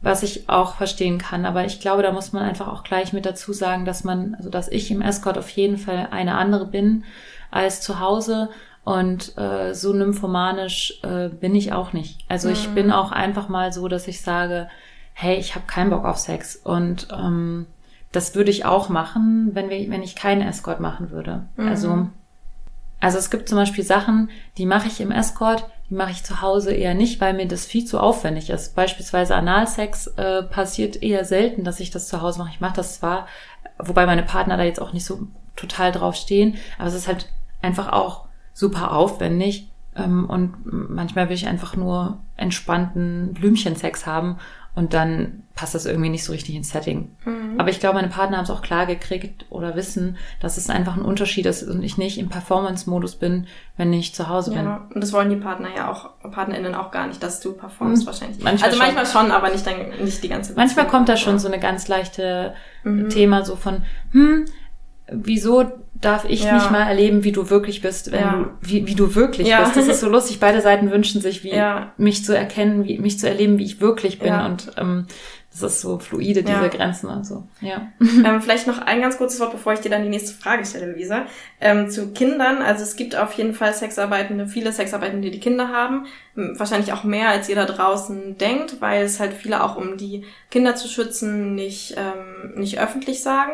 was ich auch verstehen kann. Aber ich glaube, da muss man einfach auch gleich mit dazu sagen, dass man, also dass ich im Escort auf jeden Fall eine andere bin als zu Hause und äh, so nymphomanisch äh, bin ich auch nicht. Also ich Mhm. bin auch einfach mal so, dass ich sage, hey, ich habe keinen Bock auf Sex und ähm, das würde ich auch machen, wenn wir, wenn ich keinen Escort machen würde. Mhm. Also, also es gibt zum Beispiel Sachen, die mache ich im Escort, die mache ich zu Hause eher nicht, weil mir das viel zu aufwendig ist. Beispielsweise Analsex äh, passiert eher selten, dass ich das zu Hause mache. Ich mache das zwar, wobei meine Partner da jetzt auch nicht so total drauf stehen, aber es ist halt einfach auch super aufwendig. Ähm, und manchmal will ich einfach nur entspannten Blümchensex haben und dann passt das irgendwie nicht so richtig ins Setting. Mhm. Aber ich glaube, meine Partner haben es auch klar gekriegt oder wissen, dass es einfach ein Unterschied ist und ich nicht im Performance-Modus bin, wenn ich zu Hause bin. Ja, und das wollen die Partner ja auch, PartnerInnen auch gar nicht, dass du performst Hm, wahrscheinlich. manchmal also schon. manchmal schon, aber nicht dann, nicht die ganze Manchmal Beziehung. kommt da schon so eine ganz leichte Mhm. Thema so von, hm, wieso darf ich Ja. nicht mal erleben, wie du wirklich bist, wenn Ja. du, wie, wie du wirklich Ja. bist. Das ist so lustig. Beide Seiten wünschen sich, wie Ja. mich zu erkennen, wie mich zu erleben, wie ich wirklich bin. Und ähm, das ist so fluide, diese. Grenzen und so. Ja. [LAUGHS] Ähm, vielleicht noch ein ganz kurzes Wort, bevor ich dir dann die nächste Frage stelle, Luisa. Ähm, zu Kindern. Also es gibt auf jeden Fall Sexarbeitende, viele Sexarbeitende, die Kinder haben. Wahrscheinlich auch mehr, als ihr da draußen denkt, weil es halt viele auch, um die Kinder zu schützen, nicht, ähm, nicht öffentlich sagen.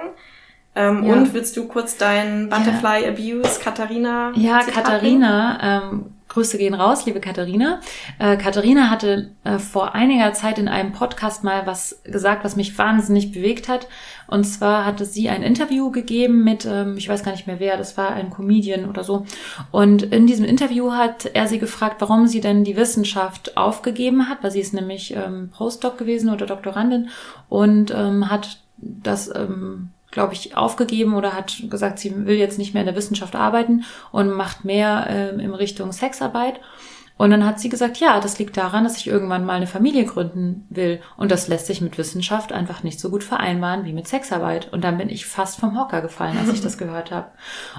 Ähm, Ja. Und willst du kurz dein Butterfly Abuse Katharina? Ja, Zitat? Katharina, ähm, Grüße gehen raus, liebe Katharina. Äh, Katharina hatte äh, vor einiger Zeit in einem Podcast mal was gesagt, was mich wahnsinnig bewegt hat. Und zwar hatte sie ein Interview gegeben mit, ähm, ich weiß gar nicht mehr wer, das war ein Comedian oder so. Und in diesem Interview hat er sie gefragt, warum sie denn die Wissenschaft aufgegeben hat, weil sie ist nämlich ähm, Postdoc gewesen oder Doktorandin und ähm, hat das ähm, glaube ich, aufgegeben oder hat gesagt, sie will jetzt nicht mehr in der Wissenschaft arbeiten und macht mehr ähm, in Richtung Sexarbeit. Und dann hat sie gesagt, ja, das liegt daran, dass ich irgendwann mal eine Familie gründen will. Und das lässt sich mit Wissenschaft einfach nicht so gut vereinbaren wie mit Sexarbeit. Und dann bin ich fast vom Hocker gefallen, als ich das [LAUGHS] gehört habe.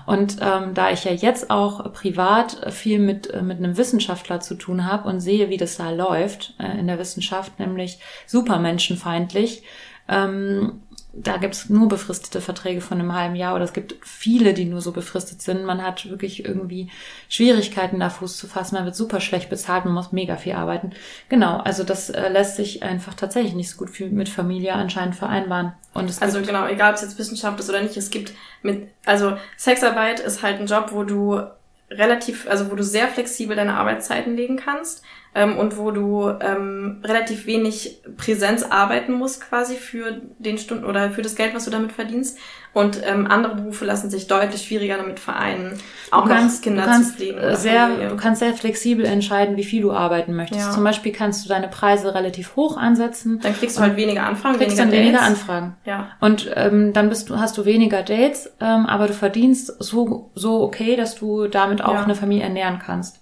Und ähm, da ich ja jetzt auch privat viel mit, äh, mit einem Wissenschaftler zu tun habe und sehe, wie das da läuft äh, in der Wissenschaft, nämlich super menschenfeindlich, ähm, da gibt's nur befristete Verträge von einem halben Jahr oder es gibt viele, die nur so befristet sind. Man hat wirklich irgendwie Schwierigkeiten, da Fuß zu fassen. Man wird super schlecht bezahlt, man muss mega viel arbeiten. Genau, also das äh, lässt sich einfach tatsächlich nicht so gut mit Familie anscheinend vereinbaren. Und es Also genau, egal ob es jetzt Wissenschaft ist oder nicht, es gibt mit, also Sexarbeit ist halt ein Job, wo du relativ, also wo du sehr flexibel deine Arbeitszeiten legen kannst ähm, und wo du ähm, relativ wenig Präsenz arbeiten musst quasi für den Stunden oder für das Geld, was du damit verdienst. Und ähm, andere Berufe lassen sich deutlich schwieriger damit vereinen, auch kannst, Kinder du kannst zu pflegen. sehr, Familie. du kannst sehr flexibel entscheiden, wie viel du arbeiten möchtest. Ja. Zum Beispiel kannst du deine Preise relativ hoch ansetzen. Dann kriegst du halt weniger Anfragen, kriegst weniger dann weniger Dates. Anfragen. Ja. Und ähm, dann bist du, hast du weniger Dates, ähm, aber du verdienst so, so okay, dass du damit auch Ja. eine Familie ernähren kannst.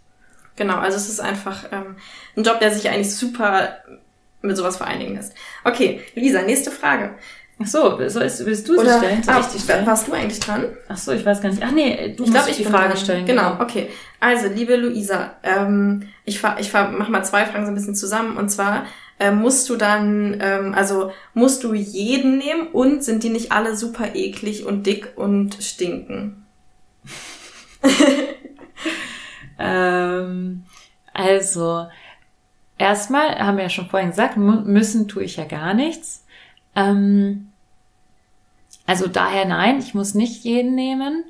Genau, also es ist einfach ähm, ein Job, der sich eigentlich super mit sowas vereinigen lässt. Okay, Lisa, nächste Frage. Ach so, willst, willst du sie Oder stellen? Soll ah, ich die stellen? warst du eigentlich dran? Ach so, ich weiß gar nicht. Ach nee, du Ich musst ich die Frage dran. stellen. Genau, okay. Also, liebe Luisa, ähm, ich fahr, ich fahr, mach mal zwei Fragen so ein bisschen zusammen. Und zwar ähm, musst du dann, ähm, also musst du jeden nehmen und sind die nicht alle super eklig und dick und stinken? [LAUGHS] Ähm, also, erstmal haben wir ja schon vorhin gesagt, müssen tue ich ja gar nichts. Ähm, also daher nein, ich muss nicht jeden nehmen.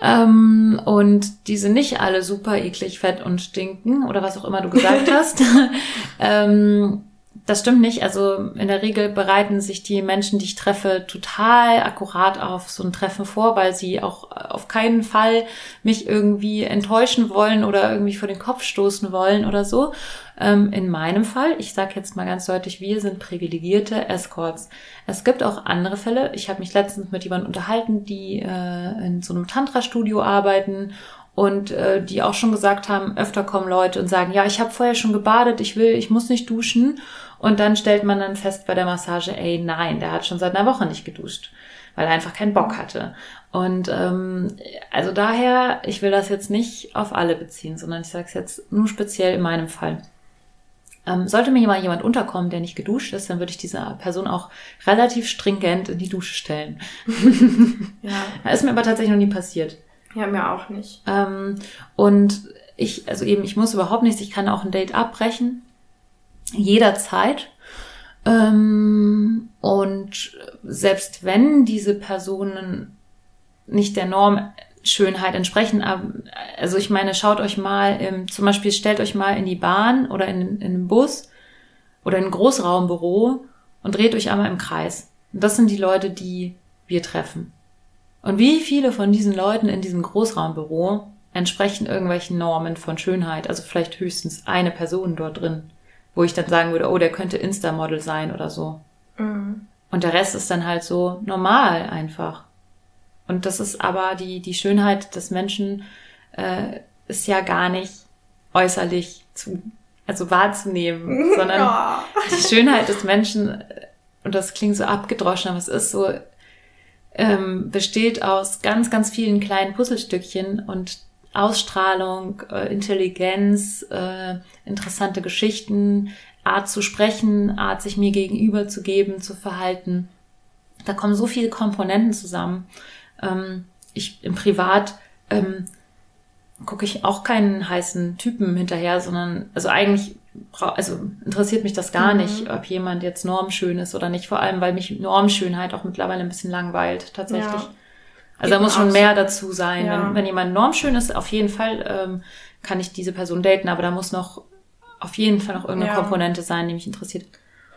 Ähm, und die sind nicht alle super eklig, fett und stinken oder was auch immer du gesagt [LAUGHS] hast. [LAUGHS] ähm, das stimmt nicht. Also in der Regel bereiten sich die Menschen, die ich treffe, total akkurat auf so ein Treffen vor, weil sie auch auf keinen Fall mich irgendwie enttäuschen wollen oder irgendwie vor den Kopf stoßen wollen oder so. Ähm, in meinem Fall, ich sage jetzt mal ganz deutlich, wir sind privilegierte Escorts. Es gibt auch andere Fälle. Ich habe mich letztens mit jemandem unterhalten, die äh, in so einem Tantra-Studio arbeiten und äh, die auch schon gesagt haben, öfter kommen Leute und sagen, ja, ich habe vorher schon gebadet, ich will, ich muss nicht duschen. Und dann stellt man dann fest bei der Massage, ey, nein, der hat schon seit einer Woche nicht geduscht, weil er einfach keinen Bock hatte. Und ähm, also daher, ich will das jetzt nicht auf alle beziehen, sondern ich sage es jetzt nur speziell in meinem Fall. Ähm, sollte mir mal jemand unterkommen, der nicht geduscht ist, dann würde ich dieser Person auch relativ stringent in die Dusche stellen. ja. [LAUGHS] Ist mir aber tatsächlich noch nie passiert. Ja, mir auch nicht. Ähm, und ich, also eben, ich muss überhaupt nichts, ich kann auch ein Date abbrechen. Jederzeit. Ähm, und selbst wenn diese Personen nicht der Norm Schönheit entsprechen. Also ich meine, schaut euch mal, im, zum Beispiel stellt euch mal in die Bahn oder in, in einen Bus oder in ein Großraumbüro und dreht euch einmal im Kreis. Und das sind die Leute, die wir treffen. Und wie viele von diesen Leuten in diesem Großraumbüro entsprechen irgendwelchen Normen von Schönheit? Also vielleicht höchstens eine Person dort drin, wo ich dann sagen würde, oh, der könnte Insta-Model sein oder so. Mhm. Und der Rest ist dann halt so normal einfach. Und das ist aber die, die Schönheit des Menschen äh, ist ja gar nicht äußerlich zu, also wahrzunehmen, [LAUGHS] sondern ja. die Schönheit des Menschen, und das klingt so abgedroschen, aber es ist so, ähm, besteht aus ganz, ganz vielen kleinen Puzzlestückchen und Ausstrahlung, äh, Intelligenz, äh, interessante Geschichten, Art zu sprechen, Art sich mir gegenüber zu geben, zu verhalten. Da kommen so viele Komponenten zusammen. Ähm, ich im Privat ähm, gucke ich auch keinen heißen Typen hinterher, sondern also eigentlich also interessiert mich das gar mhm. nicht, ob jemand jetzt normschön ist oder nicht. Vor allem, weil mich Normschönheit auch mittlerweile ein bisschen langweilt tatsächlich. Ja. Also da muss schon mehr dazu sein. Ja. Wenn, wenn jemand normschön ist, auf jeden Fall ähm, kann ich diese Person daten, aber da muss noch auf jeden Fall noch irgendeine ja. Komponente sein, die mich interessiert.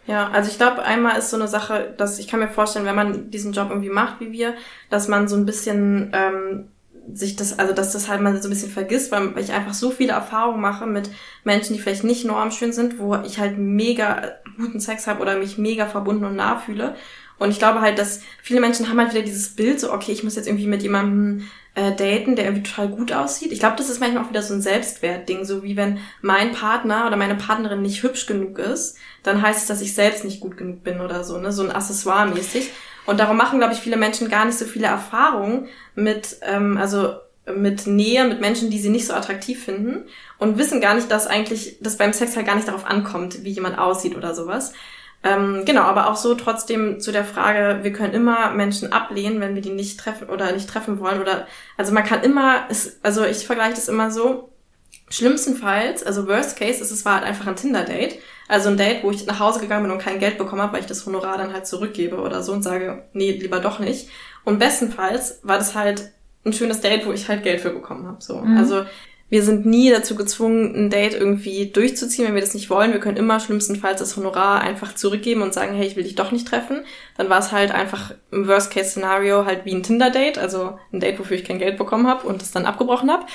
Ja, also ich glaube, einmal ist so eine Sache, dass ich kann mir vorstellen, wenn man diesen Job irgendwie macht wie wir, dass man so ein bisschen ähm, sich das, also dass das halt man so ein bisschen vergisst, weil ich einfach so viele Erfahrungen mache mit Menschen, die vielleicht nicht normschön sind, wo ich halt mega guten Sex habe oder mich mega verbunden und nah fühle. Und ich glaube halt, dass viele Menschen haben halt wieder dieses Bild, so, okay, ich muss jetzt irgendwie mit jemandem äh, daten, der irgendwie total gut aussieht. Ich glaube, das ist manchmal auch wieder so ein Selbstwertding, so wie wenn mein Partner oder meine Partnerin nicht hübsch genug ist, dann heißt es, dass ich selbst nicht gut genug bin oder so, ne, so ein Accessoire mäßig. Und darum machen, glaube ich, viele Menschen gar nicht so viele Erfahrungen mit, ähm, also mit Nähe, mit Menschen, die sie nicht so attraktiv finden und wissen gar nicht, dass eigentlich das beim Sex halt gar nicht darauf ankommt, wie jemand aussieht oder sowas. Ähm, genau, aber auch so trotzdem zu der Frage, wir können immer Menschen ablehnen, wenn wir die nicht treffen oder nicht treffen wollen oder also man kann immer, es, also ich vergleiche das immer so, schlimmstenfalls, also worst case ist es war halt einfach ein Tinder-Date, also ein Date, wo ich nach Hause gegangen bin und kein Geld bekommen habe, weil ich das Honorar dann halt zurückgebe oder so und sage, nee, lieber doch nicht. Und bestenfalls war das halt ein schönes Date, wo ich halt Geld für bekommen habe. So. Mhm. Also wir sind nie dazu gezwungen, ein Date irgendwie durchzuziehen, wenn wir das nicht wollen. Wir können immer schlimmstenfalls das Honorar einfach zurückgeben und sagen, hey, ich will dich doch nicht treffen. Dann war es halt einfach im Worst-Case-Szenario halt wie ein Tinder-Date, also ein Date, wofür ich kein Geld bekommen habe und es dann abgebrochen habe.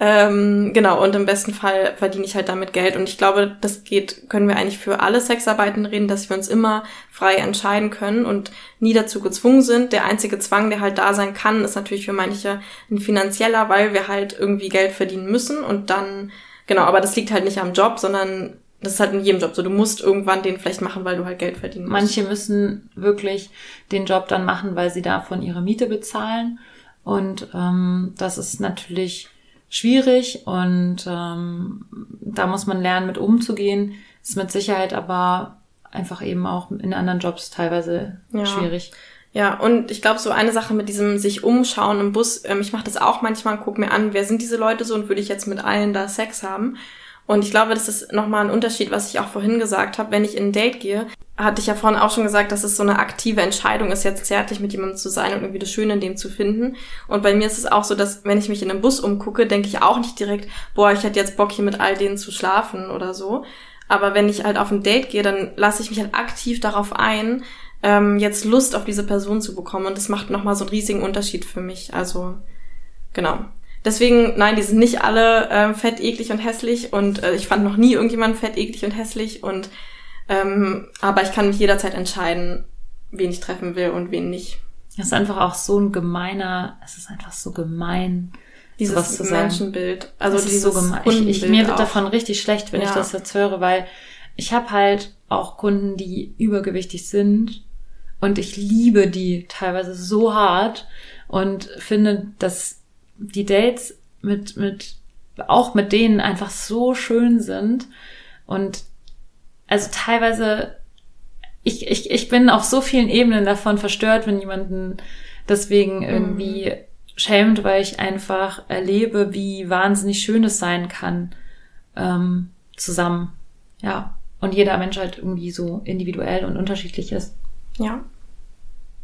Ähm, genau, und im besten Fall verdiene ich halt damit Geld. Und ich glaube, das geht, können wir eigentlich für alle Sexarbeiten reden, dass wir uns immer frei entscheiden können und nie dazu gezwungen sind. Der einzige Zwang, der halt da sein kann, ist natürlich für manche ein finanzieller, weil wir halt irgendwie Geld verdienen müssen und dann, genau, aber das liegt halt nicht am Job, sondern das ist halt in jedem Job so. Du musst irgendwann den vielleicht machen, weil du halt Geld verdienen musst. Manche müssen wirklich den Job dann machen, weil sie davon ihre Miete bezahlen. Und ähm, das ist natürlich schwierig und ähm, da muss man lernen, mit umzugehen. Ist mit Sicherheit aber einfach eben auch in anderen Jobs teilweise ja. schwierig. Ja, und ich glaube, so eine Sache mit diesem sich umschauen im Bus, ähm, ich mache das auch manchmal, guck mir an, wer sind diese Leute so und würde ich jetzt mit allen da Sex haben. Und ich glaube, das ist nochmal ein Unterschied, was ich auch vorhin gesagt habe, wenn ich in ein Date gehe. hatte ich ja vorhin auch schon gesagt, dass es so eine aktive Entscheidung ist, jetzt zärtlich mit jemandem zu sein und irgendwie das Schöne in dem zu finden. Und bei mir ist es auch so, dass wenn ich mich in einem Bus umgucke, denke ich auch nicht direkt, boah, ich hätte jetzt Bock hier mit all denen zu schlafen oder so. Aber wenn ich halt auf ein Date gehe, dann lasse ich mich halt aktiv darauf ein, ähm, jetzt Lust auf diese Person zu bekommen. Und das macht nochmal so einen riesigen Unterschied für mich. Also, genau. Deswegen, nein, die sind nicht alle äh, fett, eklig und hässlich. Und äh, ich fand noch nie irgendjemanden fett, eklig und hässlich. Und ähm, aber ich kann mich jederzeit entscheiden, wen ich treffen will und wen nicht. Das ist einfach auch so ein gemeiner, es ist einfach so gemein, Dieses zu sagen. Menschenbild. Also das ist dieses so gemein. Ich, ich, mir wird davon richtig schlecht, wenn ich Ja. das jetzt höre, weil ich habe halt auch Kunden, die übergewichtig sind und ich liebe die teilweise so hart und finde, dass die Dates mit, mit, auch mit denen einfach so schön sind und also teilweise, ich, ich, ich bin auf so vielen Ebenen davon verstört, wenn jemanden deswegen irgendwie schämt, weil ich einfach erlebe, wie wahnsinnig schön es sein kann, ähm, zusammen. Ja. Und jeder Mensch halt irgendwie so individuell und unterschiedlich ist. Ja.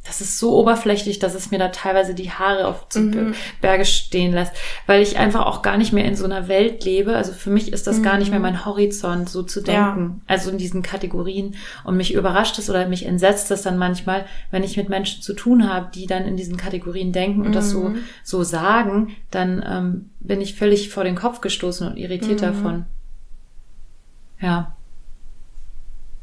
Das ist so oberflächlich, dass es mir da teilweise die Haare auf zu Mhm. Berge stehen lässt, weil ich einfach auch gar nicht mehr in so einer Welt lebe. Also für mich ist das gar nicht mehr mein Horizont, so zu Mhm. Ja. denken. Also in diesen Kategorien. Und mich überrascht es oder mich entsetzt es dann manchmal, wenn ich mit Menschen zu tun habe, die dann in diesen Kategorien denken und das so, Mhm. so sagen, dann ähm, bin ich völlig vor den Kopf gestoßen und irritiert Mhm. davon. Ja.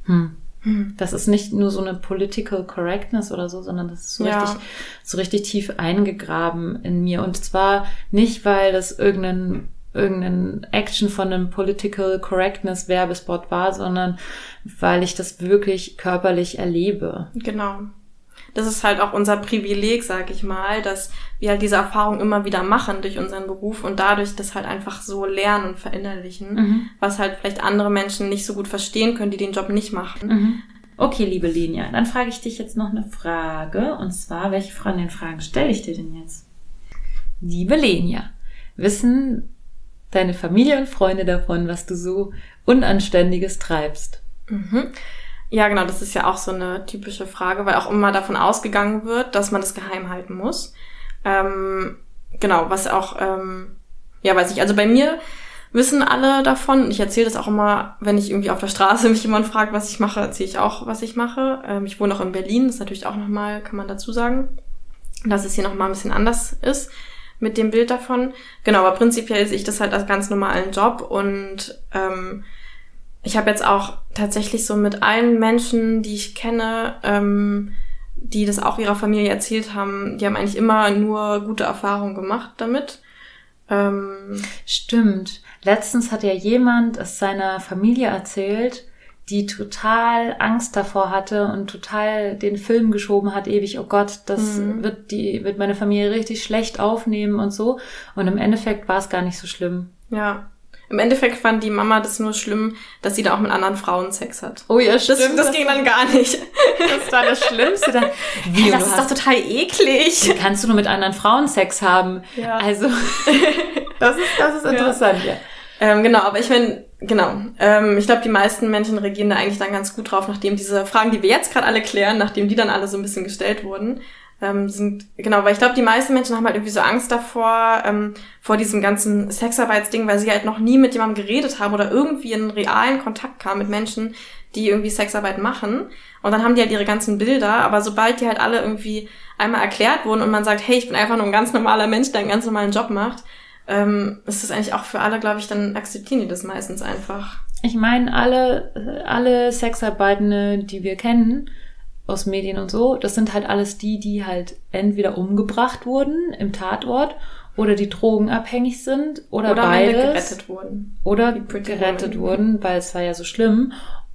Hm. Hm. Das ist nicht nur so eine Political Correctness oder so, sondern das ist so Ja. richtig, so richtig tief eingegraben in mir. Und zwar nicht, weil das irgendein, irgendein Action von einem Political Correctness Werbespot war, sondern weil ich das wirklich körperlich erlebe. Genau. Das ist halt auch unser Privileg, sag ich mal, dass wir halt diese Erfahrung immer wieder machen durch unseren Beruf und dadurch das halt einfach so lernen und verinnerlichen, Mhm. was halt vielleicht andere Menschen nicht so gut verstehen können, die den Job nicht machen. Mhm. Okay, liebe Lenia, dann frage ich dich jetzt noch eine Frage. Und zwar, welche von den Fragen stelle ich dir denn jetzt? Liebe Lenia, wissen deine Familie und Freunde davon, was du so Unanständiges treibst? Mhm. Ja, genau, das ist ja auch so eine typische Frage, weil auch immer davon ausgegangen wird, dass man das geheim halten muss. Ähm, genau, was auch, ähm, ja, weiß ich, also bei mir wissen alle davon. Ich erzähle das auch immer, wenn ich irgendwie auf der Straße [LAUGHS] mich jemand fragt, was ich mache, erzähle ich auch, was ich mache. Ähm, ich wohne auch in Berlin, das ist natürlich auch nochmal, kann man dazu sagen, dass es hier nochmal ein bisschen anders ist mit dem Bild davon. Genau, aber prinzipiell sehe ich das halt als ganz normalen Job und ähm, ich habe jetzt auch tatsächlich so mit allen Menschen, die ich kenne, ähm, die das auch ihrer Familie erzählt haben, die haben eigentlich immer nur gute Erfahrungen gemacht damit. Ähm, Stimmt. Letztens hat ja jemand es seiner Familie erzählt, die total Angst davor hatte und total den Film geschoben hat, ewig, oh Gott, das Mhm. wird die, wird meine Familie richtig schlecht aufnehmen und so. Und im Endeffekt war es gar nicht so schlimm. ja. Im Endeffekt fand die Mama das nur schlimm, dass sie da auch mit anderen Frauen Sex hat. Oh ja, Das, das ging dann gar nicht. das war das Schlimmste dann. Wie, Hey, das ist doch total eklig. wie kannst du nur mit anderen Frauen Sex haben? Ja. Also, [LAUGHS] das ist, das ist interessant, ja. Ähm, genau, aber ich meine, genau. Ähm, ich glaube, die meisten Menschen reagieren da eigentlich dann ganz gut drauf, nachdem diese Fragen, die wir jetzt gerade alle klären, nachdem die dann alle so ein bisschen gestellt wurden, ähm, sind, genau, weil ich glaube, die meisten Menschen haben halt irgendwie so Angst davor, ähm, vor diesem ganzen Sexarbeitsding, weil sie halt noch nie mit jemandem geredet haben oder irgendwie in realen Kontakt kamen mit Menschen, die irgendwie Sexarbeit machen. Und dann haben die halt ihre ganzen Bilder, aber sobald die halt alle irgendwie einmal erklärt wurden und man sagt, hey, ich bin einfach nur ein ganz normaler Mensch, der einen ganz normalen Job macht, ähm, ist das eigentlich auch für alle, glaube ich, dann akzeptieren die das meistens einfach. Ich meine, alle, alle Sexarbeitende, die wir kennen, aus Medien und so, das sind halt alles die, die halt entweder umgebracht wurden im Tatort oder die drogenabhängig sind oder, Oder beides. gerettet wurden. Oder gerettet wurden, weil es war ja so schlimm.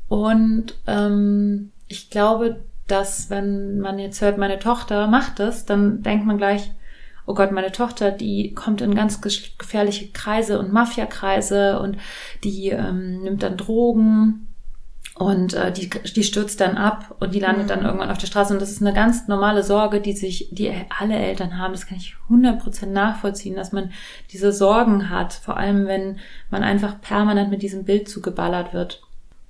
Und ähm, ich glaube, dass wenn man jetzt hört, meine Tochter macht das, dann denkt man gleich, oh Gott, meine Tochter, die kommt in ganz gefährliche Kreise und Mafiakreise und die ähm, nimmt dann Drogen und äh, die, die stürzt dann ab und die landet dann irgendwann auf der Straße. Und das ist eine ganz normale Sorge, die sich, die alle Eltern haben. Das kann ich 100% nachvollziehen, dass man diese Sorgen hat. Vor allem, wenn man einfach permanent mit diesem Bild zugeballert wird.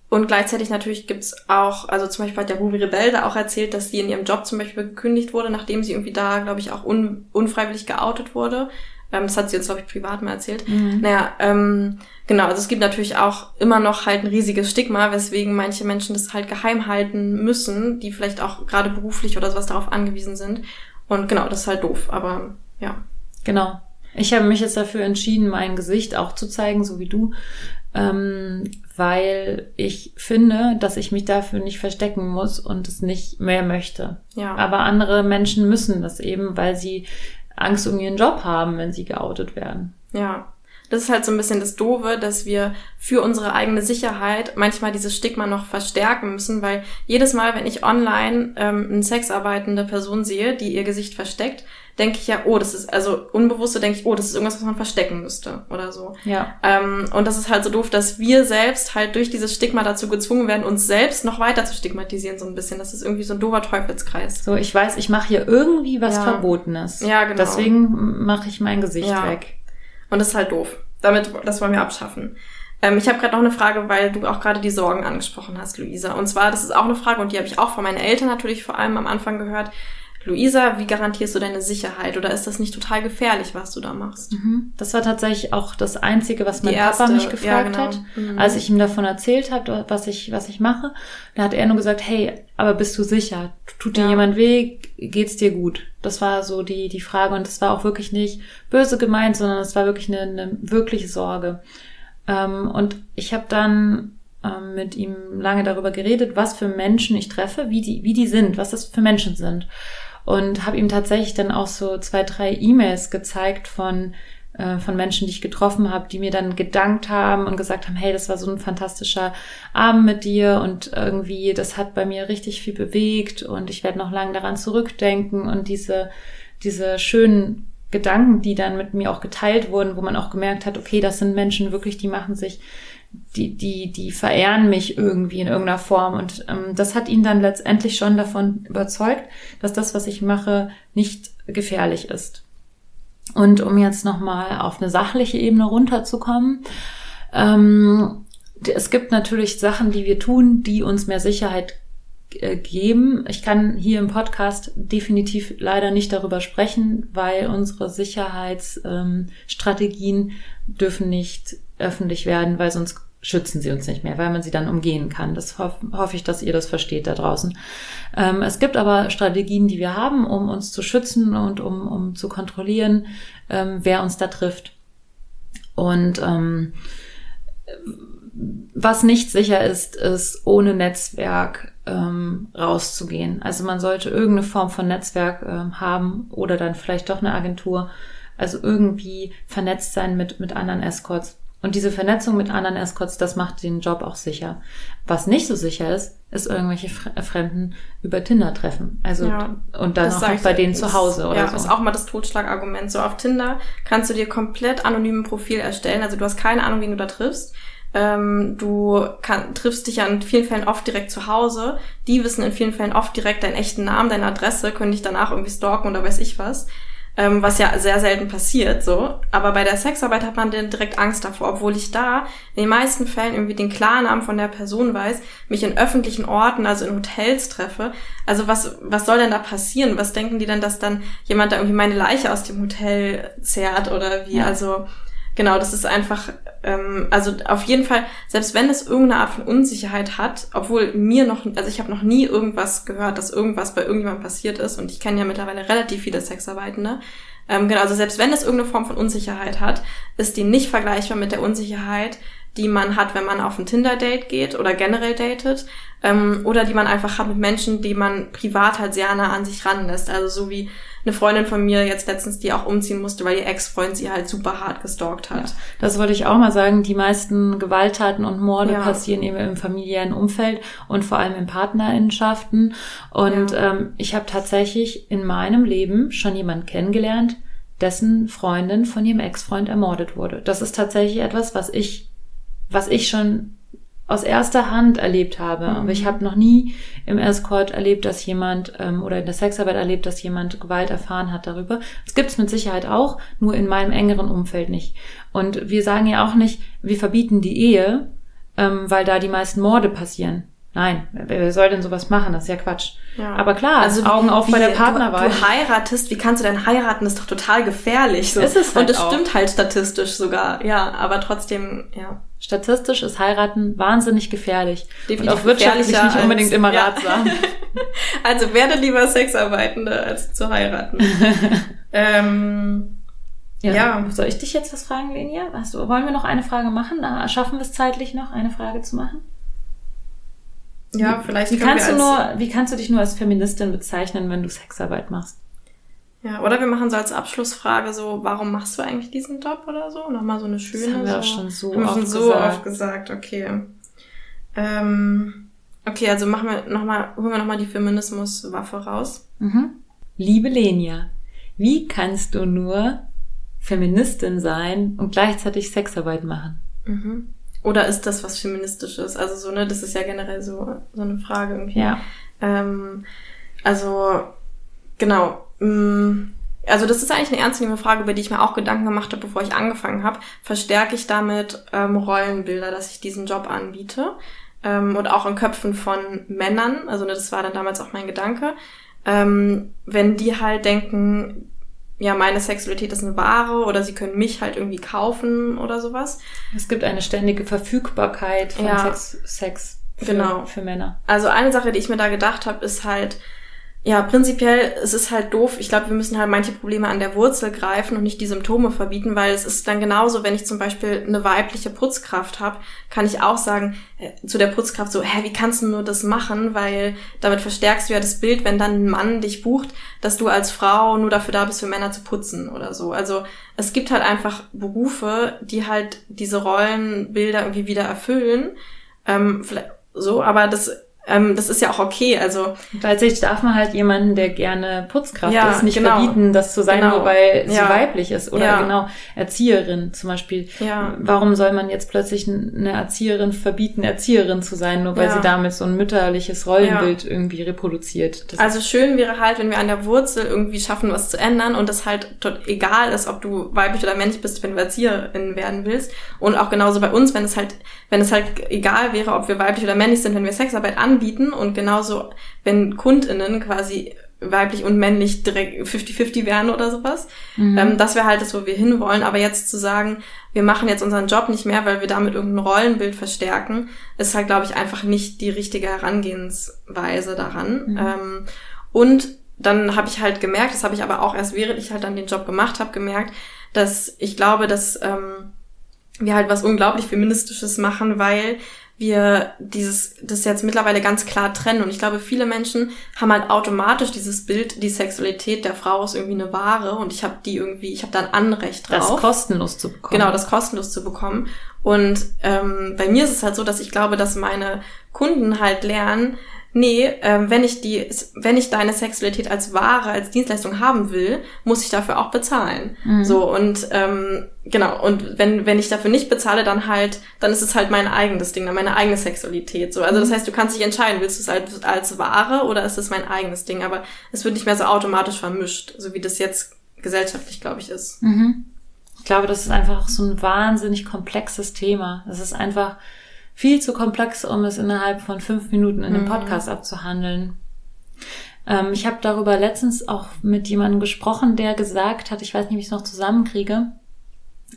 Und gleichzeitig natürlich gibt's auch, also zum Beispiel hat der Ruby da auch erzählt, dass sie in ihrem Job zum Beispiel gekündigt wurde, nachdem sie irgendwie da, glaube ich, auch un, unfreiwillig geoutet wurde. Ähm, das hat sie uns, glaube ich, privat mal erzählt. Mhm. Naja, ähm, genau, also es gibt natürlich auch immer noch halt ein riesiges Stigma, weswegen manche Menschen das halt geheim halten müssen, die vielleicht auch gerade beruflich oder sowas darauf angewiesen sind. Und genau, das ist halt doof, aber ja. Genau. Ich habe mich jetzt dafür entschieden, mein Gesicht auch zu zeigen, so wie du, ähm, weil ich finde, dass ich mich dafür nicht verstecken muss und es nicht mehr möchte. Ja. Aber andere Menschen müssen das eben, weil sie Angst um ihren Job haben, wenn sie geoutet werden. Ja. Das ist halt so ein bisschen das Doofe, dass wir für unsere eigene Sicherheit manchmal dieses Stigma noch verstärken müssen, weil jedes Mal, wenn ich online ähm, eine sexarbeitende Person sehe, die ihr Gesicht versteckt, denke ich ja, oh, das ist, also unbewusste denke ich, oh, das ist irgendwas, was man verstecken müsste oder so. Ja. Ähm, und das ist halt so doof, dass wir selbst halt durch dieses Stigma dazu gezwungen werden, uns selbst noch weiter zu stigmatisieren, so ein bisschen. Das ist irgendwie so ein doofer Teufelskreis. So, ich weiß, ich mache hier irgendwie was Ja. Verbotenes. Ja, genau. Deswegen mache ich mein Gesicht Ja. weg. Und das ist halt doof. Damit, das wollen wir abschaffen. Ähm, ich habe gerade noch eine Frage, weil du auch gerade die Sorgen angesprochen hast, Luisa. Und zwar, das ist auch eine Frage, und die habe ich auch von meinen Eltern natürlich vor allem am Anfang gehört. Luisa, wie garantierst du deine Sicherheit? Oder ist das nicht total gefährlich, was du da machst? Mhm. Das war tatsächlich auch das Einzige, was mein erste, Papa mich ja, gefragt genau. hat, Mhm. als ich ihm davon erzählt habe, was ich, was ich mache. Da hat er nur gesagt, hey, aber bist du sicher? Tut dir Ja. jemand weh? Geht's dir gut? Das war so die, die Frage und das war auch wirklich nicht böse gemeint, sondern es war wirklich eine, eine wirkliche Sorge. Ähm, und ich habe dann ähm, mit ihm lange darüber geredet, was für Menschen ich treffe, wie die, wie die sind, was das für Menschen sind. Und habe ihm tatsächlich dann auch so zwei, drei E-Mails gezeigt von, äh, von Menschen, die ich getroffen habe, die mir dann gedankt haben und gesagt haben, hey, das war so ein fantastischer Abend mit dir und irgendwie, das hat bei mir richtig viel bewegt und ich werde noch lange daran zurückdenken. Und diese, diese schönen Gedanken, die dann mit mir auch geteilt wurden, wo man auch gemerkt hat, okay, das sind Menschen wirklich, die machen sich, die, die, die verehren mich irgendwie in irgendeiner Form. Und ähm, das hat ihn dann letztendlich schon davon überzeugt, dass das, was ich mache, nicht gefährlich ist. Und um jetzt nochmal auf eine sachliche Ebene runterzukommen, ähm, es gibt natürlich Sachen, die wir tun, die uns mehr Sicherheit äh, geben. Ich kann hier im Podcast definitiv leider nicht darüber sprechen, weil unsere Sicherheitsstrategien dürfen nicht öffentlich werden, weil sonst schützen sie uns nicht mehr, weil man sie dann umgehen kann. Das hoff, hoffe ich, dass ihr das versteht da draußen. Ähm, es gibt aber Strategien, die wir haben, um uns zu schützen und um, um zu kontrollieren, ähm, wer uns da trifft. Und ähm, was nicht sicher ist, ist ohne Netzwerk ähm, rauszugehen. Also man sollte irgendeine Form von Netzwerk ähm, haben oder dann vielleicht doch eine Agentur. Also irgendwie vernetzt sein mit, mit anderen Escorts. Und diese Vernetzung mit anderen Escorts, das macht den Job auch sicher. Was nicht so sicher ist, ist irgendwelche Fre- Fremden über Tinder treffen. Also Ja, und dann Das auch noch bei denen Das- zu Hause oder ja, so. ist auch mal das Totschlagargument. So auf Tinder kannst du dir komplett anonym ein Profil erstellen. Also du hast keine Ahnung, wen du da triffst. Ähm, du kann, triffst dich ja in vielen Fällen oft direkt zu Hause. Die wissen in vielen Fällen oft direkt deinen echten Namen, deine Adresse, können dich danach irgendwie stalken oder weiß ich was. Ähm, was ja sehr selten passiert, so. Aber bei der Sexarbeit hat man dann direkt Angst davor, obwohl ich da in den meisten Fällen irgendwie den Klarnamen von der Person weiß, mich in öffentlichen Orten, also in Hotels treffe. Also was, was soll denn da passieren? Was denken die denn, dass dann jemand da irgendwie meine Leiche aus dem Hotel zerrt oder wie? Ja. Also, genau, das ist einfach, ähm, also auf jeden Fall, selbst wenn es irgendeine Art von Unsicherheit hat, obwohl mir noch, also ich habe noch nie irgendwas gehört, dass irgendwas bei irgendjemandem passiert ist und ich kenne ja mittlerweile relativ viele Sexarbeitende. Ähm, genau, also selbst wenn es irgendeine Form von Unsicherheit hat, ist die nicht vergleichbar mit der Unsicherheit, die man hat, wenn man auf ein Tinder-Date geht oder generell datet, ähm, oder die man einfach hat mit Menschen, die man privat halt sehr nah an sich ranlässt. Also so wie eine Freundin von mir jetzt letztens, die auch umziehen musste, weil ihr Ex-Freund sie halt super hart gestalkt hat. Das wollte ich auch mal sagen. Die meisten Gewalttaten und Morde Ja. passieren eben im familiären Umfeld und vor allem in Partnerinnenschaften. Und Ja. ähm, ich habe tatsächlich in meinem Leben schon jemanden kennengelernt, dessen Freundin von ihrem Ex-Freund ermordet wurde. Das ist tatsächlich etwas, was ich, was ich schon aus erster Hand erlebt habe. Aber ich habe noch nie im Escort erlebt, dass jemand ähm, oder in der Sexarbeit erlebt, dass jemand Gewalt erfahren hat darüber. Es gibt es mit Sicherheit auch, nur in meinem engeren Umfeld nicht. Und wir sagen ja auch nicht, wir verbieten die Ehe, ähm, weil da die meisten Morde passieren. Nein, wer soll denn sowas machen? Das ist ja Quatsch. Ja. Aber klar, Also Augen auf bei der Partnerwahl. Du, du heiratest, wie kannst du denn heiraten? Das ist doch total gefährlich. So. Ist es halt Und das auch. stimmt halt statistisch sogar. Ja, aber trotzdem, ja. Statistisch ist heiraten wahnsinnig gefährlich. Definitiv und auch wirtschaftlich nicht unbedingt immer ja. ratsam. [LAUGHS] Also werde lieber Sexarbeitende, als zu heiraten. [LAUGHS] ähm, Ja. Soll ich dich jetzt was fragen, Lenia? Hast du, wollen wir noch eine Frage machen? Na, Schaffen wir es zeitlich noch, eine Frage zu machen? ja, vielleicht Wie kannst, du nur, wie kannst du dich nur als Feministin bezeichnen, wenn du Sexarbeit machst? Ja, oder wir machen so als Abschlussfrage so, warum machst du eigentlich diesen Job oder so? Nochmal so eine schöne. haben wir so, auch schon so haben wir schon oft so gesagt. oft gesagt, okay. Ähm, okay, also machen wir noch mal, holen wir nochmal die Feminismuswaffe raus. Mhm. Liebe Lenia, wie kannst du nur Feministin sein und gleichzeitig Sexarbeit machen? Mhm. Oder ist das was Feministisches? Also so, ne, das ist ja generell so, so eine Frage irgendwie. Ja. Ähm, also, genau. Mm, Also das ist eigentlich eine ernstzunehmende Frage, über die ich mir auch Gedanken gemacht habe, bevor ich angefangen habe. Verstärke ich damit ähm, Rollenbilder, dass ich diesen Job anbiete? Ähm, und auch in Köpfen von Männern, also ne, das war dann damals auch mein Gedanke, ähm, wenn die halt denken, ja, meine Sexualität ist eine Ware oder sie können mich halt irgendwie kaufen oder sowas. Es gibt eine ständige Verfügbarkeit von Ja. Sex, Sex für, Genau. für Männer. Also eine Sache, die ich mir da gedacht habe, ist halt, ja, prinzipiell, es ist halt doof. Ich glaube, wir müssen halt manche Probleme an der Wurzel greifen und nicht die Symptome verbieten, weil es ist dann genauso, wenn ich zum Beispiel eine weibliche Putzkraft habe, kann ich auch sagen äh, zu der Putzkraft so, hä, wie kannst du nur das machen? Weil damit verstärkst du ja das Bild, wenn dann ein Mann dich bucht, dass du als Frau nur dafür da bist, für Männer zu putzen oder so. Also es gibt halt einfach Berufe, die halt diese Rollenbilder irgendwie wieder erfüllen. Ähm, so, aber das, ähm, das ist ja auch okay. Also Gleichzeitig darf man halt jemanden, der gerne Putzkraft Ja, ist, nicht genau. verbieten, das zu sein, Genau. nur weil sie Ja. weiblich ist. Oder Ja. genau, Erzieherin zum Beispiel. Ja. Warum soll man jetzt plötzlich eine Erzieherin verbieten, Erzieherin zu sein, nur weil sie damit so ein mütterliches Rollenbild irgendwie reproduziert? Das Also schön wäre halt, wenn wir an der Wurzel irgendwie schaffen, was zu ändern und es halt tot egal ist, ob du weiblich oder männlich bist, wenn du Erzieherin werden willst. Und auch genauso bei uns, wenn es halt, wenn es halt egal wäre, ob wir weiblich oder männlich sind, wenn wir Sexarbeit anbieten und genauso, wenn KundInnen quasi weiblich und männlich direkt 50-50 wären oder sowas. Ähm, das wäre halt das, wo wir hinwollen. Aber jetzt zu sagen, wir machen jetzt unseren Job nicht mehr, weil wir damit irgendein Rollenbild verstärken, ist halt, glaube ich, einfach nicht die richtige Herangehensweise daran. Ähm, und dann habe ich halt gemerkt, das habe ich aber auch erst während ich halt dann den Job gemacht habe, gemerkt, dass ich glaube, dass ähm, wir halt was unglaublich Feministisches machen, weil wir dieses, das jetzt mittlerweile ganz klar trennen. Und ich glaube, viele Menschen haben halt automatisch dieses Bild, die Sexualität der Frau ist irgendwie eine Ware und ich habe die irgendwie, ich habe da ein Anrecht drauf. das kostenlos zu bekommen. Genau, das kostenlos zu bekommen. Und ähm, bei mir ist es halt so, dass ich glaube, dass meine Kunden halt lernen, nee, ähm, wenn ich die, wenn ich deine Sexualität als Ware, als Dienstleistung haben will, muss ich dafür auch bezahlen. So und ähm, genau. Und wenn wenn ich dafür nicht bezahle, dann halt, dann ist es halt mein eigenes Ding, dann meine eigene Sexualität. So, also das heißt, du kannst dich entscheiden, willst du es als, als Ware oder ist es mein eigenes Ding? Aber es wird nicht mehr so automatisch vermischt, so wie das jetzt gesellschaftlich, glaube ich, ist. Ich glaube, das ist einfach so ein wahnsinnig komplexes Thema. Es ist einfach viel zu komplex, um es innerhalb von fünf Minuten in einem Podcast abzuhandeln. Ähm, ich habe darüber letztens auch mit jemandem gesprochen, der gesagt hat, ich weiß nicht, wie ich es noch zusammenkriege,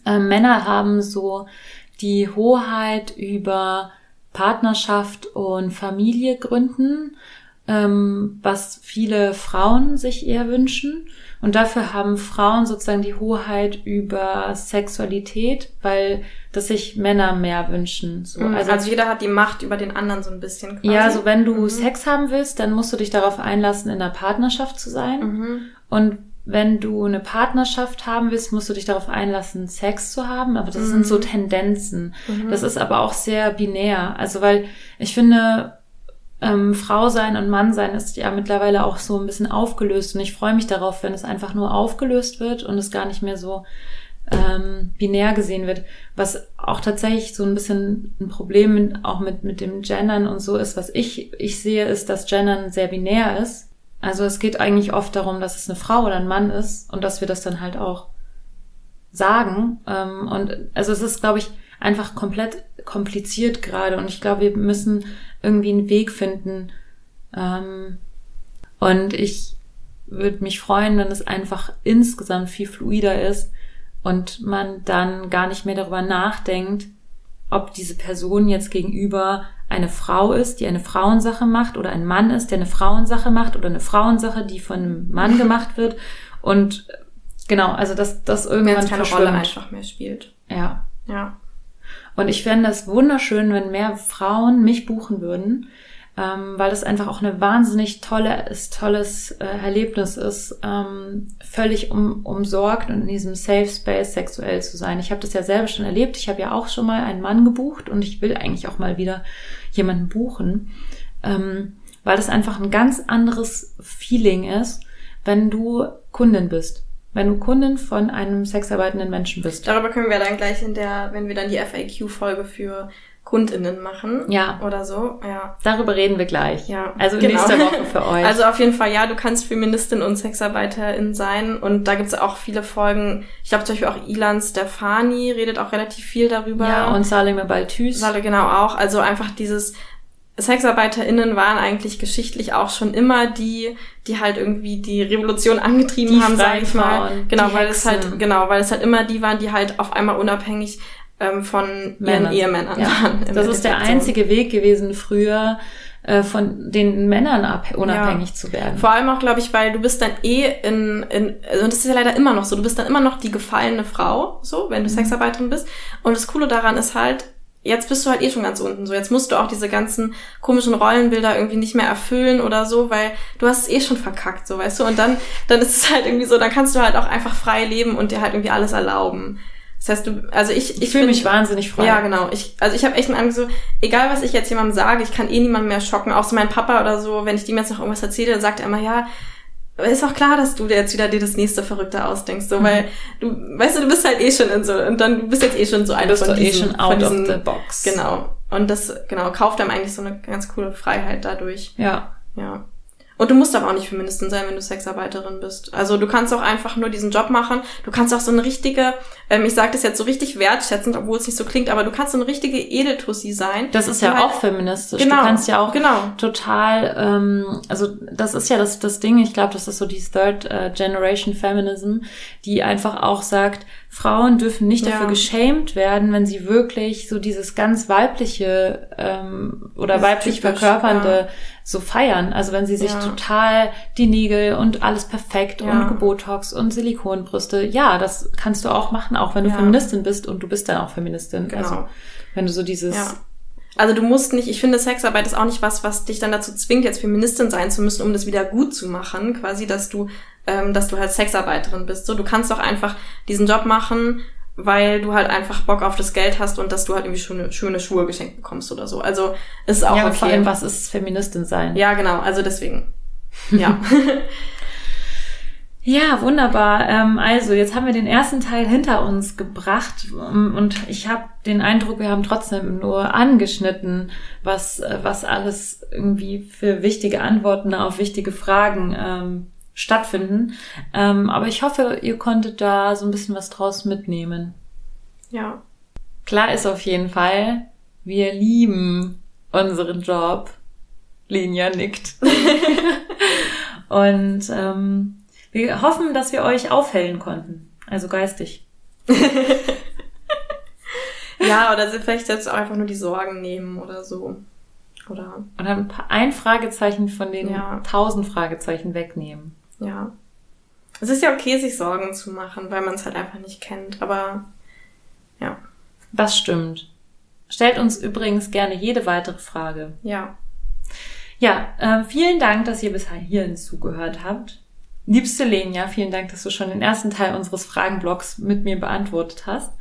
äh, Männer haben so die Hoheit über Partnerschaft und Familie gründen, ähm, was viele Frauen sich eher wünschen. Und dafür haben Frauen sozusagen die Hoheit über Sexualität, weil das sich Männer mehr wünschen. So, Also, also jeder hat die Macht über den anderen so ein bisschen quasi. ja, so wenn du Sex haben willst, dann musst du dich darauf einlassen, in einer Partnerschaft zu sein. Mhm. Und wenn du eine Partnerschaft haben willst, musst du dich darauf einlassen, Sex zu haben. Aber das sind so Tendenzen. Das ist aber auch sehr binär. Also weil ich finde, ähm, Frau sein und Mann sein ist ja mittlerweile auch so ein bisschen aufgelöst. Und ich freue mich darauf, wenn es einfach nur aufgelöst wird und es gar nicht mehr so ähm, binär gesehen wird. Was auch tatsächlich so ein bisschen ein Problem auch mit, mit dem Gendern und so ist, was ich, ich sehe, ist, dass Gendern sehr binär ist. Also es geht eigentlich oft darum, dass es eine Frau oder ein Mann ist und dass wir das dann halt auch sagen. Ähm, und also es ist, glaube ich, einfach komplett kompliziert gerade und ich glaube, wir müssen irgendwie einen Weg finden. Ähm, und ich würde mich freuen, wenn es einfach insgesamt viel fluider ist und man dann gar nicht mehr darüber nachdenkt, ob diese Person jetzt gegenüber eine Frau ist, die eine Frauensache macht oder ein Mann ist, der eine Frauensache macht oder eine Frauensache, die von einem Mann [LAUGHS] gemacht wird und genau, also dass das irgendwann keine verschwimmt. Rolle einfach mehr spielt. Ja. Ja. Und ich fände es wunderschön, wenn mehr Frauen mich buchen würden, ähm, weil das einfach auch eine wahnsinnig tolle, tolles äh, Erlebnis ist, ähm, völlig um, umsorgt und in diesem Safe Space sexuell zu sein. Ich habe das ja selber schon erlebt. Ich habe ja auch schon mal einen Mann gebucht und ich will eigentlich auch mal wieder jemanden buchen, ähm, weil das einfach ein ganz anderes Feeling ist, wenn du Kundin bist wenn du Kundin von einem sexarbeitenden Menschen bist. Darüber können wir dann gleich in der, wenn wir dann die FAQ-Folge für KundInnen machen. Ja. Oder so, ja. Darüber reden wir gleich. Ja. Also genau. nächste Woche für [LAUGHS] euch. Also auf jeden Fall, ja, du kannst Feministin und Sexarbeiterin sein. Und da gibt's auch viele Folgen. Ich glaube zum Beispiel auch Ilan Stefani redet auch relativ viel darüber. ja, und Salome Balthus. Sale genau auch. Also einfach dieses SexarbeiterInnen waren eigentlich geschichtlich auch schon immer die, die halt irgendwie die Revolution angetrieben Die haben, sage ich mal. Genau, weil es Hexen. halt, genau, weil es halt immer die waren, die halt auf einmal unabhängig ähm, von ihren Männern. Ehemännern Ja. waren. Das ist der einzige Weg gewesen, früher äh, von den Männern ab, unabhängig Ja. zu werden. Vor allem auch, glaube ich, weil du bist dann eh in, in, also das ist ja leider immer noch so, du bist dann immer noch die gefallene Frau, so, wenn Mhm. du Sexarbeiterin bist. Und das Coole daran ist halt, jetzt bist du halt eh schon ganz unten, so, jetzt musst du auch diese ganzen komischen Rollenbilder irgendwie nicht mehr erfüllen oder so, weil du hast es eh schon verkackt, so, weißt du, und dann, dann ist es halt irgendwie so, dann kannst du halt auch einfach frei leben und dir halt irgendwie alles erlauben. Das heißt, du, also ich, ich, ich fühle mich wahnsinnig frei. ja, genau. Ich, also ich habe echt einen so, egal was ich jetzt jemandem sage, ich kann eh niemanden mehr schocken. Auch so mein Papa oder so, wenn ich dem jetzt noch irgendwas erzähle, dann sagt er immer, ja, ist auch klar, dass du dir jetzt wieder dir das nächste Verrückte ausdenkst, Mhm. so, weil du, weißt du, du bist halt eh schon in so, und dann, du bist jetzt eh schon so eine von eh diesen, schon out von of diesen, the box. Genau. Und das, genau, kauft einem eigentlich so eine ganz coole Freiheit dadurch. Ja. Ja. Und du musst aber auch nicht Feministin sein, wenn du Sexarbeiterin bist. Also du kannst auch einfach nur diesen Job machen. Du kannst auch so eine richtige, ähm, ich sage das jetzt so richtig wertschätzend, obwohl es nicht so klingt, aber du kannst so eine richtige Edeltussi sein. Das ist ja halt- auch feministisch. Genau, Du kannst ja auch genau. total, ähm, also das ist ja das, das Ding, ich glaube, das ist so die Third äh, Generation Feminism, die einfach auch sagt, Frauen dürfen nicht Ja. dafür geschämt werden, wenn sie wirklich so dieses ganz weibliche ähm, oder Das weiblich typisch, verkörpernde ja. so feiern. Also wenn sie sich Ja. total die Nägel und alles perfekt und Gebotox und Silikonbrüste, ja, das kannst du auch machen, auch wenn du. Feministin bist und du bist dann auch Feministin. Genau. Also wenn du so dieses. Also du musst nicht, ich finde, Sexarbeit ist auch nicht was, was dich dann dazu zwingt, jetzt Feministin sein zu müssen, um das wieder gut zu machen, quasi, dass du, ähm, dass du halt Sexarbeiterin bist. So, du kannst doch einfach diesen Job machen, weil du halt einfach Bock auf das Geld hast und dass du halt irgendwie schöne, schöne Schuhe geschenkt bekommst oder so. Also ist auch ja, okay. vor allem, was ist Feministin sein? Ja, genau, also deswegen. Ja. [LAUGHS] [LAUGHS] Ja, wunderbar. Ähm, also, jetzt haben wir den ersten Teil hinter uns gebracht ähm, und ich habe den Eindruck, wir haben trotzdem nur angeschnitten, was, äh, was alles irgendwie für wichtige Antworten auf wichtige Fragen ähm, stattfinden. Ähm, aber ich hoffe, ihr konntet da so ein bisschen was draus mitnehmen. ja. Klar ist auf jeden Fall, wir lieben unseren Job. Linia nickt. [LAUGHS] Und ähm, wir hoffen, dass wir euch aufhellen konnten. Also geistig. [LAUGHS] Ja, oder sie vielleicht jetzt auch einfach nur die Sorgen nehmen oder so. Oder, Und dann ein, paar, ein Fragezeichen von den Ja. tausend Fragezeichen wegnehmen. ja. Es ist ja okay, sich Sorgen zu machen, weil man es halt einfach nicht kennt. Aber ja, Das stimmt. Stellt uns übrigens gerne jede weitere Frage. ja. Ja, äh, vielen Dank, dass ihr bis hierhin zugehört habt. Liebste Lenia, vielen Dank, dass du schon den ersten Teil unseres Fragenblocks mit mir beantwortet hast.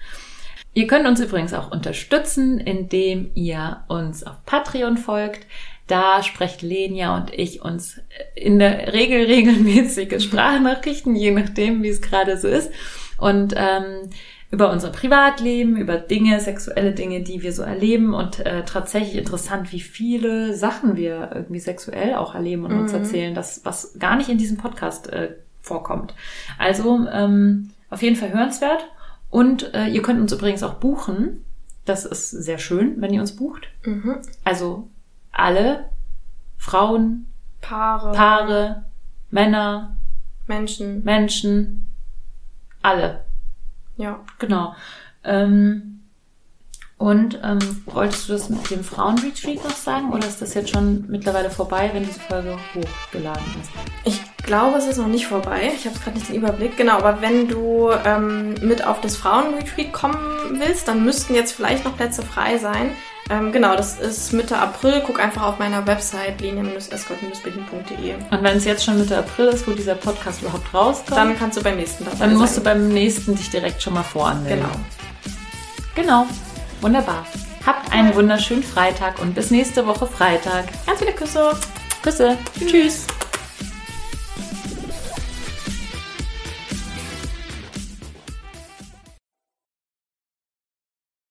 Ihr könnt uns übrigens auch unterstützen, indem ihr uns auf Patreon folgt. Da sprechen Lenia und ich uns in der Regel regelmäßige [LAUGHS] Sprachnachrichten, je nachdem, wie es gerade so ist. Und ähm, über unser Privatleben, über Dinge, sexuelle Dinge, die wir so erleben und äh, tatsächlich interessant, wie viele Sachen wir irgendwie sexuell auch erleben und uns erzählen, das was gar nicht in diesem Podcast äh, vorkommt. Also ähm, auf jeden Fall hörenswert und äh, ihr könnt uns übrigens auch buchen. Das ist sehr schön, wenn ihr uns bucht. Mhm. Also alle Frauen, Paare, Paare, Männer, Menschen. Menschen, alle. Ja. Genau. Ähm, und ähm, wolltest du das mit dem Frauenretreat noch sagen oder ist das jetzt schon mittlerweile vorbei, wenn diese Folge hochgeladen ist? Ich glaube, es ist noch nicht vorbei. Ich habe gerade nicht den Überblick. Genau, aber wenn du ähm, mit auf das Frauenretreat kommen willst, dann müssten jetzt vielleicht noch Plätze frei sein. Ähm, genau, das ist Mitte April. Guck einfach auf meiner Website linie-escort-berlin.de. Und wenn es jetzt schon Mitte April ist, wo dieser Podcast überhaupt rauskommt, Dann kannst du beim nächsten dabei dann musst du sein. beim nächsten dich direkt schon mal voranmelden. Genau. Genau. Wunderbar. Habt einen wunderschönen Freitag und bis nächste Woche Freitag. Ganz viele Küsse. Küsse. Tschüss.